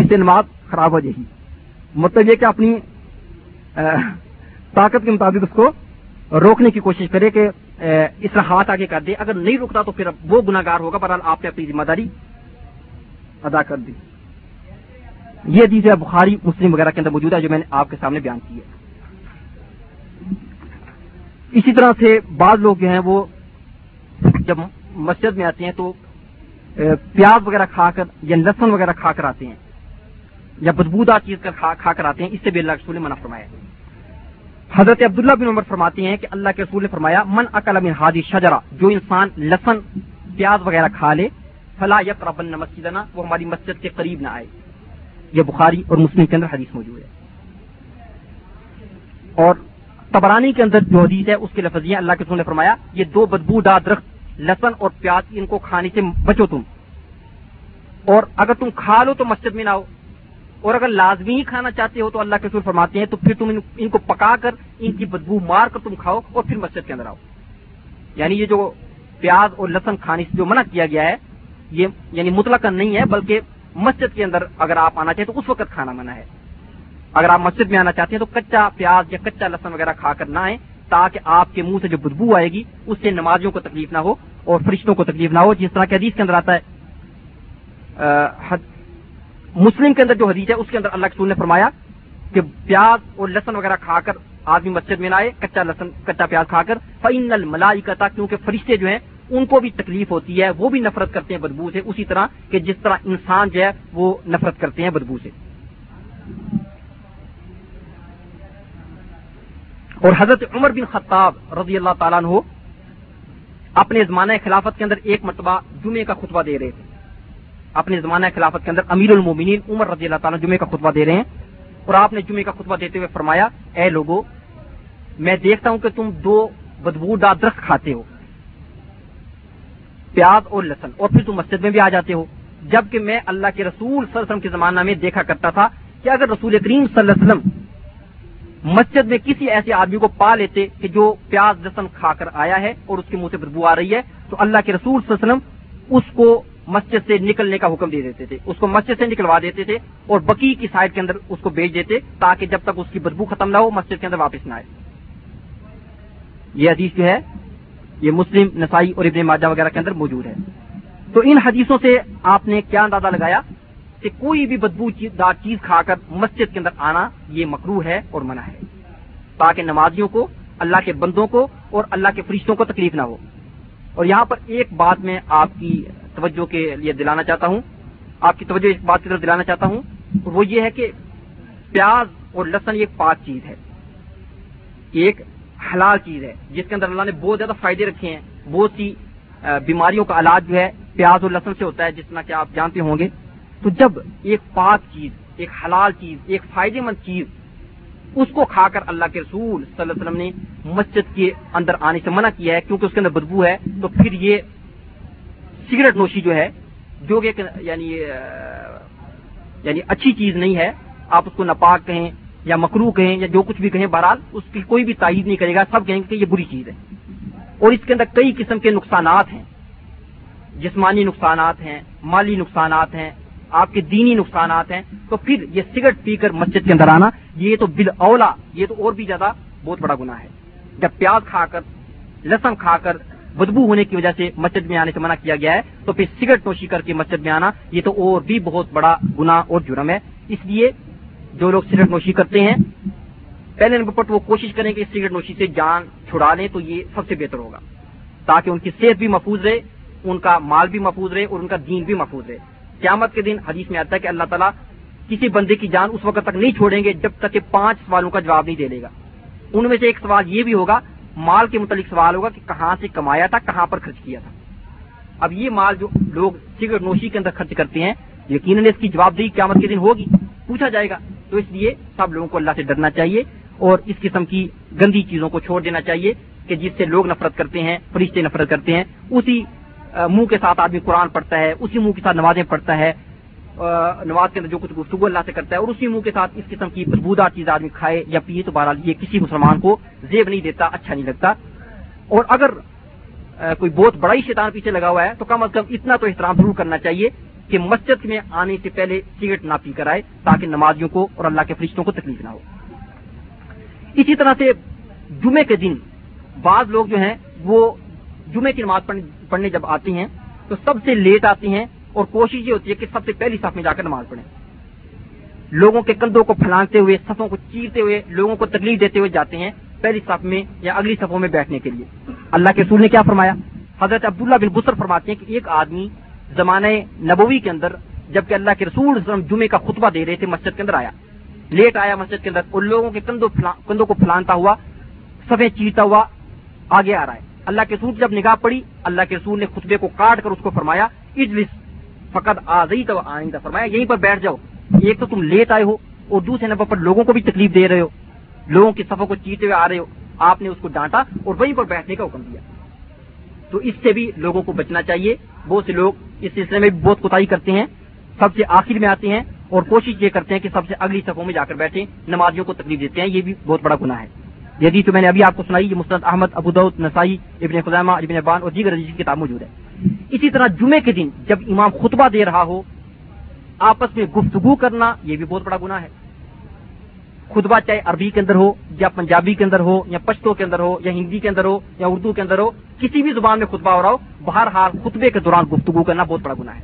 اس سے نماز خراب ہو جائے گی۔ مطلب یہ کہ اپنی طاقت کے مطابق اس کو روکنے کی کوشش کرے کہ اس طرح ہاتھ آگے کر دے۔ اگر نہیں رکتا تو پھر وہ گناگار ہوگا پر آپ نے اپنی ذمہ داری ادا کر دی۔ یہ حدیث بخاری، مسلم وغیرہ کے اندر موجود ہے، جو میں نے آپ کے سامنے بیان کی ہے۔ اسی طرح سے بعض لوگ جو ہیں، وہ جب مسجد میں آتے ہیں تو پیاز وغیرہ کھا کر یا لہسن وغیرہ کھا کر آتے ہیں، یا بدبودار چیز کر کھا کر آتے ہیں، اس سے بھی اللہ رسول نے منع فرمایا حضرت عبداللہ بن عمر فرماتے ہیں کہ اللہ کے رسول نے فرمایا، من اکل من حادی شجرا جو انسان لسن، پیاز وغیرہ کھا لے، فلا یک ربن وہ ہماری مسجد کے قریب نہ آئے. یہ بخاری اور مسلم کے اندر حدیث موجود ہے۔ اور تبرانی کے اندر جو حدیث ہے، اس کے لفظیاں اللہ کے رسول نے فرمایا، یہ دو بدبو دار درخت، لسن اور پیاز، ان کو کھانے سے بچو تم۔ اور اگر تم کھا لو تو مسجد میں نہ ہو اور اگر لازمی کھانا چاہتے ہو تو اللہ کے سور فرماتے ہیں تو پھر تم ان کو پکا کر، ان کی بدبو مار کر تم کھاؤ اور پھر مسجد کے اندر آؤ۔ یعنی یہ جو پیاز اور لہسن کھانے سے جو منع کیا گیا ہے، یہ یعنی مطلق نہیں ہے، بلکہ مسجد کے اندر اگر آپ آنا چاہیں تو اس وقت کھانا منع ہے۔ اگر آپ مسجد میں آنا چاہتے ہیں تو کچا پیاز یا کچا لہسن وغیرہ کھا کر نہ آئیں، تاکہ آپ کے منہ سے جو بدبو آئے گی، اس سے نمازیوں کو تکلیف نہ ہو اور فرشتوں کو تکلیف نہ ہو، جس طرح کے حدیث کے اندر آتا ہے مسلم کے اندر جو حدیث ہے، اس کے اندر اللہ کے نے فرمایا کہ پیاز اور لہسن وغیرہ کھا کر آدمی مسجد میں نہ آئے، کچا لہسن، کچا پیاز کھا کر۔ فعین الملائی کیونکہ فرشتے جو ہیں، ان کو بھی تکلیف ہوتی ہے، وہ بھی نفرت کرتے ہیں بدبو سے، اسی طرح کہ جس طرح انسان جو ہے، وہ نفرت کرتے ہیں بدبو سے۔ اور حضرت عمر بن خطاب رضی اللہ تعالیٰ عنہ اپنے زمانہ خلافت کے اندر ایک مرتبہ جمعے کا خطبہ دے رہے تھے۔ اپنے زمانہ خلافت کے اندر امیر المومنین عمر رضی اللہ تعالیٰ جمعے کا خطبہ دے رہے ہیں اور آپ نے جمعے کا خطبہ دیتے ہوئے فرمایا، اے لوگو، میں دیکھتا ہوں کہ تم دو بدبو دار درخت کھاتے ہو، پیاز اور لسن اور پھر تم مسجد میں بھی آ جاتے ہو۔ جبکہ میں اللہ کے رسول صلی اللہ علیہ وسلم کے زمانہ میں دیکھا کرتا تھا کہ اگر رسول کریم صلی اللہ علیہ وسلم مسجد میں کسی ایسے آدمی کو پا لیتے کہ جو پیاز لسن کھا کر آیا ہے اور اس کے منہ سے بدبو آ رہی ہے، تو اللہ کے رسول صلی اللہ علیہ وسلم اس کو مسجد سے نکلنے کا حکم دے دیتے تھے۔ اس کو مسجد سے نکلوا دیتے تھے اور بکی کی سائڈ کے اندر اس کو بیچ دیتے تاکہ جب تک اس کی بدبو ختم نہ ہو مسجد کے اندر واپس نہ آئے۔ یہ حدیث جو ہے، یہ مسلم، نسائی اور ابن ماجہ وغیرہ کے اندر موجود ہے۔ تو ان حدیثوں سے آپ نے کیا اندازہ لگایا کہ کوئی بھی بدبو دار چیز کھا کر مسجد کے اندر آنا یہ مکرو ہے اور منع ہے۔ تاکہ نمازیوں کو، اللہ کے بندوں کو اور اللہ کے فرشتوں کو تکلیف نہ ہو۔ اور یہاں پر ایک بات میں آپ کی توجہ کے لیے دلانا چاہتا ہوں۔ آپ کی توجہ اس بات کی طرف دلانا چاہتا ہوں۔ وہ یہ ہے کہ پیاز اور لہسن ایک پاک چیز ہے ایک حلال چیز ہے، جس کے اندر اللہ نے بہت زیادہ فائدے رکھے ہیں۔ بہت سی بیماریوں کا علاج جو ہے پیاز اور لہسن سے ہوتا ہے، جس طرح کہ آپ جانتے ہوں گے۔ تو جب ایک پاک چیز، ایک حلال چیز، ایک فائدے مند چیز اس کو کھا کر اللہ کے رسول صلی اللہ علیہ وسلم نے مسجد کے اندر آنے سے منع کیا ہے، کیونکہ اس کے اندر بدبو ہے، تو پھر یہ سگریٹ نوشی جو ہے، جو کہ یعنی یعنی اچھی چیز نہیں ہے، آپ اس کو ناپاک کہیں یا مکرو کہیں یا جو کچھ بھی کہیں، بہرحال اس کی کوئی بھی تائید نہیں کرے گا، سب کہیں گے کہ یہ بری چیز ہے۔ اور اس کے اندر کئی قسم کے نقصانات ہیں، جسمانی نقصانات ہیں، مالی نقصانات ہیں آپ کے دینی نقصانات ہیں، تو پھر یہ سگریٹ پی کر مسجد کے اندر آنا، یہ تو بل اولا، یہ تو اور بھی زیادہ بہت بڑا گناہ ہے۔ جب پیاز کھا کر لہسن کھا کر بدبو ہونے کی وجہ سے مسجد میں آنے سے منع کیا گیا ہے، تو پھر سگریٹ نوشی کر کے مسجد میں آنا، یہ تو اور بھی بہت بڑا گنا اور جرم ہے۔ اس لیے جو لوگ سگریٹ نوشی کرتے ہیں، پہلے نمبر پر وہ کوشش کریں کہ سگریٹ نوشی سے جان چھڑا لیں، تو یہ سب سے بہتر ہوگا۔ تاکہ ان کی صحت بھی محفوظ رہے، ان کا مال بھی محفوظ رہے اور ان کا دین بھی محفوظ رہے۔ قیامت کے دن حدیث میں آتا ہے کہ اللہ تعالیٰ کسی بندے کی جان اس وقت تک نہیں چھوڑیں گے جب تک کہ پانچ سوالوں کا جواب نہیں دے لے گا۔ ان میں سے ایک سوال یہ بھی ہوگا، مال کے متعلق سوال ہوگا کہ کہاں سے کمایا تھا، کہاں پر خرچ کیا تھا۔ اب یہ مال جو لوگ سگریٹ نوشی کے اندر خرچ کرتے ہیں، یقیناً اس کی جواب دہی قیامت کے دن ہوگی، پوچھا جائے گا۔ تو اس لیے سب لوگوں کو اللہ سے ڈرنا چاہیے اور اس قسم کی گندی چیزوں کو چھوڑ دینا چاہیے کہ جس سے لوگ نفرت کرتے ہیں، فرشتے نفرت کرتے ہیں۔ اسی منہ کے ساتھ آدمی قرآن پڑھتا ہے، اسی منہ کے ساتھ نمازیں پڑھتا ہے نماز کے اندر جو کچھ گفتگو اللہ سے کرتا ہے اور اسی منہ کے ساتھ اس قسم کی بدبودار چیز آدمی کھائے یا پیے تو بہرحال یہ کسی مسلمان کو زیب نہیں دیتا اچھا نہیں لگتا۔ اور اگر کوئی بہت بڑا ہی شیطان پیچھے لگا ہوا ہے تو کم از کم اتنا تو احترام ضرور کرنا چاہیے کہ مسجد میں آنے سے پہلے سگریٹ نہ پی کر آئے تاکہ نمازیوں کو اور اللہ کے فرشتوں کو تکلیف نہ ہو۔ اسی طرح سے جمعے کے دن بعض لوگ جو ہیں وہ جمعے کی نماز پڑھنے جب آتے ہیں، تو سب سے لیٹ آتے ہیں اور کوشش یہ ہوتی ہے کہ سب سے پہلی صف میں جا کر نماز پڑھیں۔ لوگوں کے کندھوں کو پھلانگتے ہوئے، صفوں کو چیرتے ہوئے، لوگوں کو تکلیف دیتے ہوئے جاتے ہیں پہلی صف میں یا اگلی صفوں میں بیٹھنے کے لیے۔ اللہ کے رسول نے کیا فرمایا؟ حضرت عبداللہ بن بسر فرماتے ہیں کہ ایک آدمی زمانہ نبوی کے اندر، جبکہ اللہ کے رسول جمعے کا خطبہ دے رہے تھے، مسجد کے اندر آیا۔ لیٹ آیا مسجد کے اندر ان لوگوں کے کندھوں کو پھلانتا ہوا سفید چیرتا ہوا آگے آ رہا ہے۔ اللہ کے رسول جب نگاہ پڑی، اللہ کے رسول نے خطبے کو کاٹ کر اس کو فرمایا، اجلس فقط آ گئی تو آئندہ فرمایا، یہیں پر بیٹھ جاؤ۔ ایک تو تم لیٹ آئے ہو اور دوسرے نمبر پر لوگوں کو بھی تکلیف دے رہے ہو۔ لوگوں کی سفوں کو چیتے ہوئے آ رہے ہو۔ آپ نے اس کو ڈانٹا اور وہیں پر بیٹھنے کا حکم دیا۔ تو اس سے بھی لوگوں کو بچنا چاہیے۔ بہت سے لوگ اس سلسلے میں بہت کوتا کرتے ہیں، سب سے آخر میں آتے ہیں اور کوشش یہ کرتے ہیں کہ سب سے اگلی صفوں میں جا کر بیٹھے نمازیوں کو تکلیف دیتے ہیں، یہ بھی بہت بڑا گناہ ہے۔ یدی تو میں نے ابھی آپ کو سنائی، یہ مستد احمد ابود نسائی، ابن خزامہ ابن بان اور دیگر کی کتاب موجود ہے۔ اسی طرح جمعے کے دن جب امام خطبہ دے رہا ہو، آپس میں گفتگو کرنا یہ بھی بہت بڑا گناہ ہے۔ خطبہ چاہے عربی کے اندر ہو یا پنجابی کے اندر ہو یا پشتو کے اندر ہو یا ہندی کے اندر ہو یا اردو کے اندر ہو، کسی بھی زبان میں خطبہ ہو رہا ہو، بہرحال خطبے کے دوران گفتگو کرنا بہت بڑا گناہ ہے۔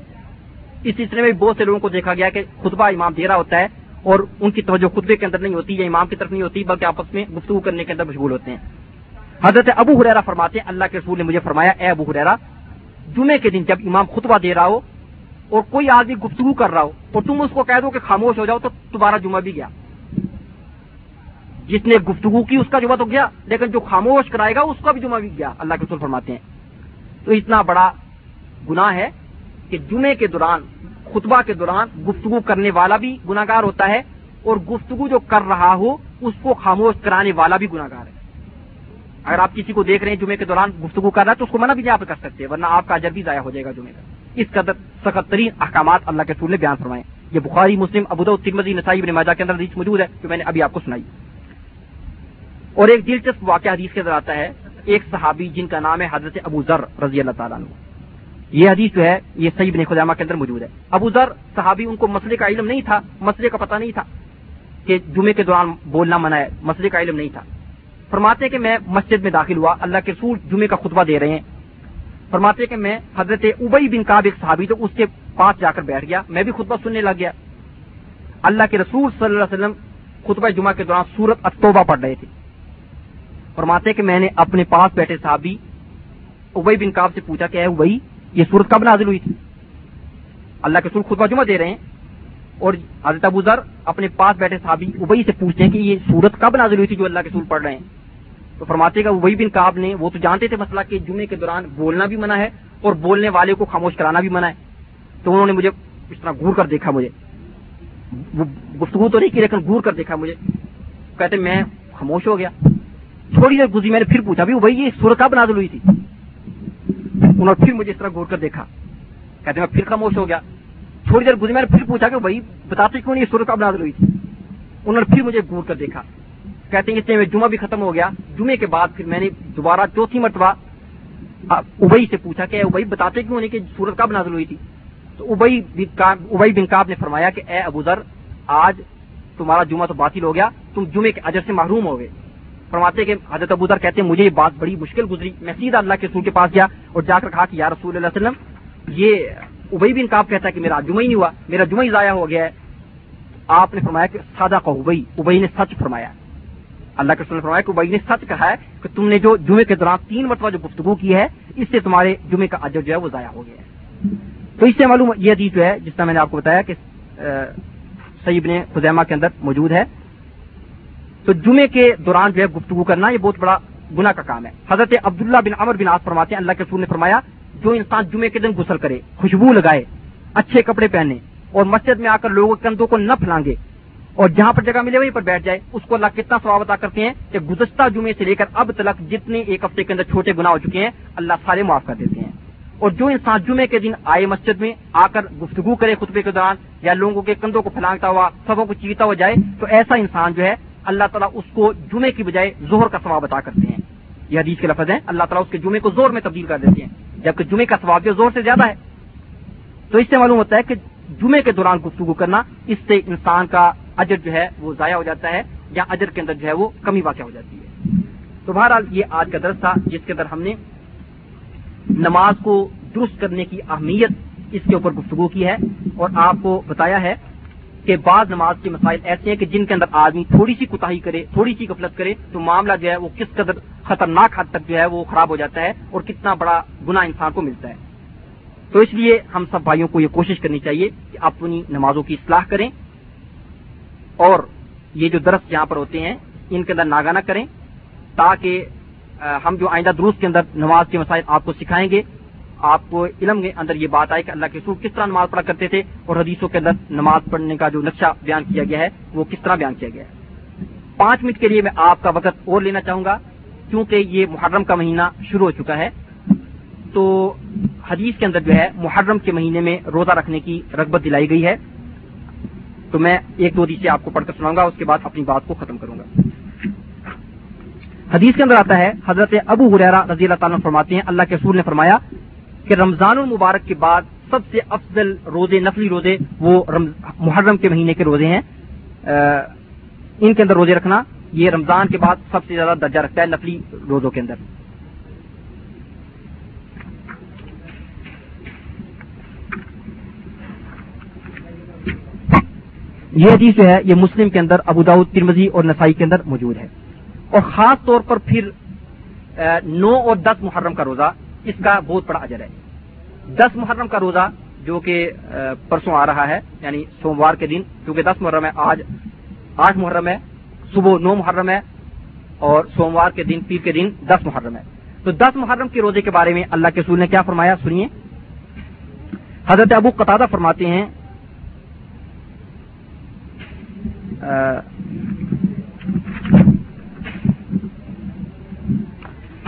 اس سلسلے میں بہت سے لوگوں کو دیکھا گیا کہ خطبہ امام دے رہا ہوتا ہے اور ان کی توجہ خطبے کے اندر نہیں ہوتی یا امام کی طرف نہیں ہوتی، بلکہ آپس میں گفتگو کرنے کے اندر مشغول ہوتے ہیں۔ حضرت ابو حریرا فرماتے ہیں، اللہ کے رسول نے مجھے فرمایا، اے ابو حریرا جمعے کے دن جب امام خطبہ دے رہا ہو اور کوئی آدمی گفتگو کر رہا ہو اور تم اس کو کہہ دو کہ خاموش ہو جاؤ تو تمہارا جمعہ بھی گیا۔ جس نے گفتگو کی، اس کا جمعہ تو گیا، لیکن جو خاموش کرائے گا، اس کا بھی جمعہ بھی گیا۔ اللہ کے رسول فرماتے ہیں۔ تو اتنا بڑا گناہ ہے کہ جمعے کے دوران خطبہ کے دوران گفتگو کرنے والا بھی گناگار ہوتا ہے اور گفتگو جو کر رہا ہو، اس کو خاموش کرانے والا بھی گناگار ہے۔ اگر آپ کسی کو دیکھ رہے ہیں جمعے کے دوران گفتگو کر رہا ہے، تو اس کو منع بھی نہیں آپ کر سکتے، ورنہ آپ کا اجر بھی ضائع ہو جائے گا جمعے کا۔ اس قدر سخت ترین احکامات اللہ کے رسول نے بیان فرمائے۔ یہ بخاری، مسلم ابود ترمزی نسائی، ابن ماجہ کے اندر حدیث موجود ہے، جو میں نے ابھی آپ کو سنائی۔ اور ایک دلچسپ واقعہ حدیث کے اندر آتا ہے، ایک صحابی جن کا نام ہے حضرت ابو ذر رضی اللہ تعالیٰ عنہ۔ یہ حدیث جو ہے، یہ صحیح بن خدامہ کے اندر موجود ہے۔ ابو ذر صحابی ان کو مسئلے کا علم نہیں تھا، مسئلے کا پتہ نہیں تھا کہ جمعے کے دوران بولنا منع ہے، مسئلے کا علم نہیں تھا۔ فرماتے کہ میں مسجد میں داخل ہوا، اللہ کے رسول جمعے کا خطبہ دے رہے ہیں۔ فرماتے کہ میں حضرت ابئی بن کاب ایک صحابی تو اس کے پاس جا کر بیٹھ گیا، میں بھی خطبہ سننے لگ گیا۔ اللہ کے رسول صلی اللہ علیہ وسلم خطبہ جمعہ کے دوران سورت اتوبہ پڑھ رہے تھے۔ فرماتے کہ میں نے اپنے پاس بیٹھے صحابی ابئی بن کاب سے پوچھا کہ اے ابئی یہ صورت کب نازل ہوئی تھی؟ اللہ کے سور خطبہ جمعہ دے رہے ہیں اور حضرت ابو ذر اپنے پاس بیٹھے صحابی ابئی سے پوچھتے ہیں کہ یہ سورت کب نازل ہوئی تھی جو اللہ کے سور پڑھ رہے ہیں؟ تو فرماتے کا وہی بن کاب نے وہ تو جانتے تھے مسئلہ کہ جمعے کے دوران بولنا بھی منع ہے اور بولنے والے کو خاموش کرانا بھی منع ہے۔ تو انہوں نے مجھے اس طرح گور کر دیکھا مجھے۔ وہ گفتگو تو نہیں کی لیکن گور کر دیکھا مجھے۔ کہتے میں خاموش ہو گیا۔ تھوڑی دیر گزری، میں نے پھر پوچھا بھی وہی یہ سورت کب نازل ہوئی تھی؟ انہوں نے پھر مجھے اس طرح گور کر دیکھا۔ کہتے میں پھر خاموش ہو گیا۔ تھوڑی دیر گزری، میں نے پھر پوچھا کہ بھائی بتاتے کیوں نہیں یہ سورت نازل ہوئی تھی؟ انہوں نے پھر مجھے گور کر دیکھا۔ کہتے ہیں، اس میں جمعہ بھی ختم ہو گیا۔ جمعے کے بعد پھر میں نے دوبارہ چوتھی مرتبہ ابئی سے پوچھا کہ ابئی، بتاتے کیوں نہیں کہ سورت کب نازل ہوئی تھی؟ تو ابئی ابئی بن کاب نے فرمایا کہ اے ابو ذر، آج تمہارا جمعہ تو باطل ہو گیا، تم جمعے کے اجر سے محروم ہو گئے فرماتے کہ حضرت ابو ذر کہتے ہیں، مجھے یہ بات بڑی مشکل گزری۔ میں سیدھا اللہ کے رسول کے پاس گیا اور جا کر کہا کہ یا رسول اللہ علیہ وسلم، یہ ابئی بن کاب کہتا ہے کہ میرا جمعہ ہی نہیں ہوا، میرا جمعہ ہی ضائع ہو گیا ہے۔ آپ نے فرمایا کہ سادہ کہ ابئی ابئی نے سچ فرمایا۔ اللہ کے نے فرمایا کہ ابئی نے سچ کہا ہے کہ تم نے جو جمعے کے دوران تین مرتبہ جو گفتگو کی ہے، اس سے تمہارے جمعے کا اجر جو ہے وہ ضائع ہو گیا ہے۔ تو اس سے معلوم یہ حدیث جو ہے، جس طرح میں نے آپ کو بتایا کہ سعید نے خزیمہ کے اندر موجود ہے۔ تو جمعے کے دوران جو ہے گفتگو کرنا یہ بہت بڑا گنا کا کام ہے۔ حضرت عبداللہ بن عمر بن آس فرماتے ہیں، اللہ کے سور نے فرمایا، جو انسان جمعے کے دن غسل کرے، خوشبو لگائے، اچھے کپڑے پہنے اور مسجد میں آ کر لوگوں کے کندھوں کو نہ پھلانگے اور جہاں پر جگہ ملے وہیں پر بیٹھ جائے، اس کو اللہ کتنا ثواب عطا کرتے ہیں کہ گزشتہ جمعے سے لے کر اب تک جتنے ایک ہفتے کے اندر چھوٹے گنا ہو چکے ہیں، اللہ سارے معاف کر دیتے ہیں۔ اور جو انسان جمعے کے دن آئے مسجد میں، آ کر گفتگو کرے خطبے کے دوران یا لوگوں کے کندھوں کو پھلانگتا ہوا، سبوں کو چیتا ہوا جائے، تو ایسا انسان جو ہے اللہ تعالیٰ اس کو جمعے کی بجائے زہر کا ثواب عطا کرتے ہیں۔ یہ حدیث کے لفظ ہیں۔ اللہ تعالیٰ اس کے جمعے کو زور میں تبدیل کر دیتے ہیں۔ جبکہ جمعے کا ثواب جو زور سے زیادہ ہے۔ تو اس سے معلوم ہوتا ہے کہ جمعے کے دوران گفتگو کرنا، اس سے انسان کا اجر جو ہے وہ ضائع ہو جاتا ہے یا اجر کے اندر جو ہے وہ کمی واقع ہو جاتی ہے۔ تو بہرحال یہ آج کا درس تھا، جس کے اندر ہم نے نماز کو درست کرنے کی اہمیت اس کے اوپر گفتگو کی ہے اور آپ کو بتایا ہے۔ کہ بعض نماز کے مسائل ایسے ہیں کہ جن کے اندر آدمی تھوڑی سی کوتاہی کرے، تھوڑی سی غفلت کرے، تو معاملہ جو ہے وہ کس قدر خطرناک حد تک جو ہے وہ خراب ہو جاتا ہے اور کتنا بڑا گنا انسان کو ملتا ہے۔ تو اس لیے ہم سب بھائیوں کو یہ کوشش کرنی چاہیے کہ اپنی نمازوں کی اصلاح کریں اور یہ جو درست یہاں پر ہوتے ہیں، ان کے اندر ناگا نہ کریں تاکہ ہم جو آئندہ درست کے اندر نماز کے مسائل آپ کو سکھائیں گے آپ کو علم کے اندر یہ بات آئے کہ اللہ کے سور کس طرح نماز پڑھا کرتے تھے اور حدیثوں کے اندر نماز پڑھنے کا جو نقشہ بیان کیا گیا ہے، وہ کس طرح بیان کیا گیا ہے؟ پانچ منٹ کے لیے میں آپ کا وقت اور لینا چاہوں گا، کیونکہ یہ محرم کا مہینہ شروع ہو چکا ہے۔ تو حدیث کے اندر جو ہے، محرم کے مہینے میں روزہ رکھنے کی رغبت دلائی گئی ہے۔ تو میں ایک دو سے آپ کو پڑھ کر سناؤں گا، اس کے بعد اپنی بات کو ختم کروں گا۔ حدیث کے اندر آتا ہے، حضرت ابو حریرا رضی اللہ تعالیٰ فرماتے ہیں، اللہ کے سور نے فرمایا کہ رمضان المبارک کے بعد سب سے افضل روزے، نفلی روزے، وہ محرم کے مہینے کے روزے ہیں۔ ان کے اندر روزے رکھنا، یہ رمضان کے بعد سب سے زیادہ درجہ رکھتا ہے نفلی روزوں کے اندر۔ یہ حدیث جو ہے، یہ مسلم کے اندر ابوداؤد ترمزی اور نسائی کے اندر موجود ہے۔ اور خاص طور پر پھر نو اور دس محرم کا روزہ اس کا بہت بڑا اجر ہے۔ دس محرم کا روزہ جو کہ پرسوں آ رہا ہے یعنی سوموار کے دن، کیونکہ دس محرم ہے، آج آٹھ محرم ہے، صبح نو محرم ہے، اور سوموار کے دن، پیر کے دن دس محرم ہے۔ تو دس محرم کے روزے کے بارے میں اللہ کے سور نے کیا فرمایا؟ سنیے۔ حضرت ابو قطع فرماتے ہیں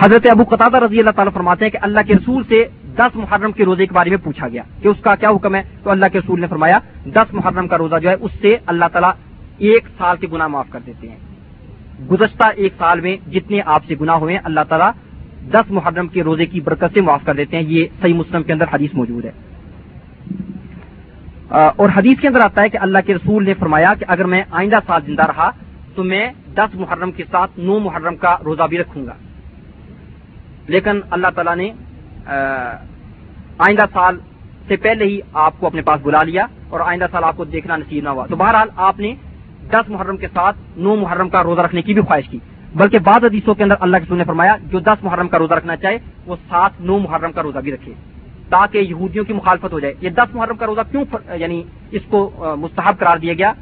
حضرت ابو قطع رضی اللہ تعالیٰ فرماتے ہیں کہ اللہ کے رسول سے دس محرم کے روزے کے بارے میں پوچھا گیا کہ اس کا کیا حکم ہے؟ تو اللہ کے رسول نے فرمایا، دس محرم کا روزہ جو ہے، اس سے اللہ تعالیٰ ایک سال کے گناہ معاف کر دیتے ہیں۔ گزشتہ ایک سال میں جتنے آپ سے گناہ ہوئے ہیں، اللہ تعالیٰ دس محرم کے روزے کی برکت سے معاف کر دیتے ہیں۔ یہ صحیح مسلم کے اندر حدیث موجود ہے۔ اور حدیث کے اندر آتا ہے کہ اللہ کے رسول نے فرمایا کہ اگر میں آئندہ سال زندہ رہا، تو میں دس محرم کے ساتھ نو محرم کا روزہ بھی رکھوں گا۔ لیکن اللہ تعالیٰ نے آئندہ سال سے پہلے ہی آپ کو اپنے پاس بلا لیا اور آئندہ سال آپ کو دیکھنا نصیب نہ ہوا۔ تو بہرحال آپ نے دس محرم کے ساتھ نو محرم کا روزہ رکھنے کی بھی خواہش کی۔ بلکہ بعض حدیثوں کے اندر اللہ کے نے فرمایا، جو دس محرم کا روزہ رکھنا چاہے، وہ سات نو محرم کا روزہ بھی رکھے۔ تاکہ یہودیوں کی مخالفت ہو جائے۔ یہ دس محرم کا روزہ کیوں یعنی اس کو مستحب قرار دیا گیا؟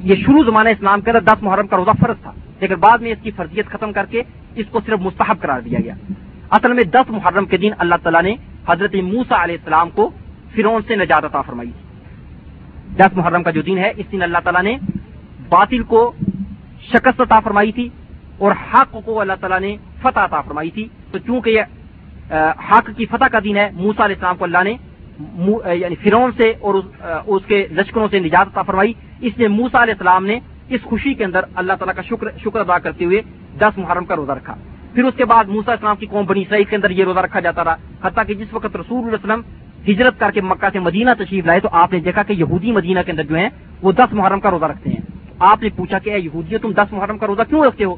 یہ شروع زمانہ اسلام کے اندر دس محرم کا روزہ فرض تھا، لیکن بعد میں اس کی فرضیت ختم کر کے اس کو صرف مستحب قرار دیا گیا۔ اصل میں دس محرم کے دن اللہ تعالیٰ نے حضرت موسا علیہ السلام کو فرون سے نجات عطا فرمائی۔ دس محرم کا جو دن ہے، اس دن اللہ تعالیٰ نے باطل کو شکست عطا فرمائی تھی اور حق کو اللہ تعالیٰ نے فتح عطا فرمائی تھی۔ تو چونکہ یہ حق کی فتح کا دن ہے موسا علیہ السلام کو اللہ نے یعنی فرون سے اور اس کے لشکروں سے نجات عطا فرمائی۔ اس لیے موسا علیہ السلام نے اس خوشی کے اندر اللہ تعالیٰ کا شکر شکر ادا کرتے ہوئے دس محرم کا روزہ رکھا۔ پھر اس کے بعد موسا اسلام کی قوم بنی اسرائیل کے اندر یہ روزہ رکھا جاتا رہا۔ حتیٰ کہ جس وقت رسول اللہ وسلم ہجرت کر کے مکہ سے مدینہ تشریف لائے تو آپ نے دیکھا کہ یہودی مدینہ کے اندر جو ہیں وہ دس محرم کا روزہ رکھتے ہیں۔ آپ نے پوچھا کہ اے یہودی، تم دس محرم کا روزہ کیوں رکھتے ہو؟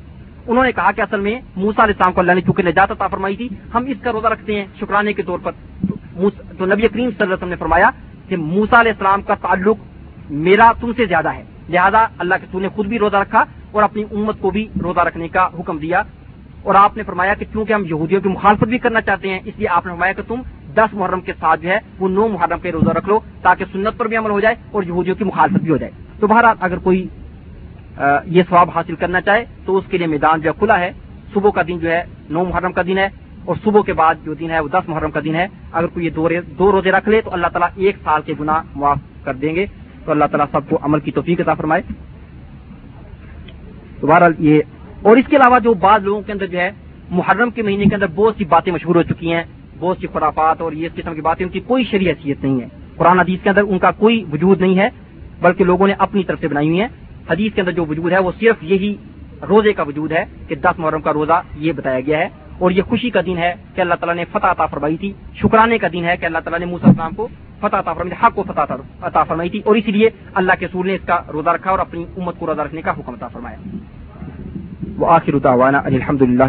انہوں نے کہا کہ اصل میں موسا علیہ السلام کو اللہ نے چونکہ نجات عطا فرمائی تھی، ہم اس کا روزہ رکھتے ہیں شکرانے کے طور پر۔ تو نبی کریم صلی اللہ علیہ وسلم نے فرمایا کہ موسا علیہ السلام کا تعلق میرا تم سے زیادہ ہے۔ لہذا اللہ کے تو نے خود بھی روزہ رکھا اور اپنی امت کو بھی روزہ رکھنے کا حکم دیا۔ اور آپ نے فرمایا کہ چونکہ ہم یہودیوں کی مخالفت بھی کرنا چاہتے ہیں، اس لیے آپ نے فرمایا کہ تم دس محرم کے ساتھ جو ہے، وہ نو محرم پہ روزہ رکھ لو تاکہ سنت پر بھی عمل ہو جائے اور یہودیوں کی مخالفت بھی ہو جائے۔ تو بہرحال اگر کوئی یہ ثواب حاصل کرنا چاہے تو اس کے لیے میدان جو ہے کھلا ہے۔ صبح کا دن جو ہے، نو محرم کا دن ہے اور صبح کے بعد جو دن ہے، وہ دس محرم کا دن ہے۔ اگر کوئی یہ دو روزے رکھ لے تو اللہ تعالیٰ ایک سال کے گناہ معاف کر دیں گے۔ تو اللہ تعالیٰ سب کو عمل کی توفیق عطا فرمائے۔ بہرحال یہ اور اس کے علاوہ جو بعض لوگوں کے اندر جو ہے، محرم کے مہینے کے اندر بہت سی باتیں مشہور ہو چکی ہیں، بہت سی خرافات اور یہ اس قسم کی باتیں، ان کی کوئی شریع حیثیت نہیں ہے۔ قرآن حدیث کے اندر ان کا کوئی وجود نہیں ہے، بلکہ لوگوں نے اپنی طرف سے بنائی ہوئی ہیں۔ حدیث کے اندر جو وجود ہے، وہ صرف یہی روزے کا وجود ہے کہ دس محرم کا روزہ یہ بتایا گیا ہے۔ اور یہ خوشی کا دن ہے کہ اللہ تعالیٰ نے فتح عطا فرمائی تھی، شکرانے کا دن ہے کہ اللہ تعالیٰ نے موسیٰ السلام کو فتح عطا فرمائی تھی، حق کو فتح عطا فرمائی تھی اور اسی لیے اللہ کے سور نے اس کا روزہ رکھا اور اپنی امت کو روزہ رکھنے کا حکم عطا فرمایا۔ وہ آخر الحمد للہ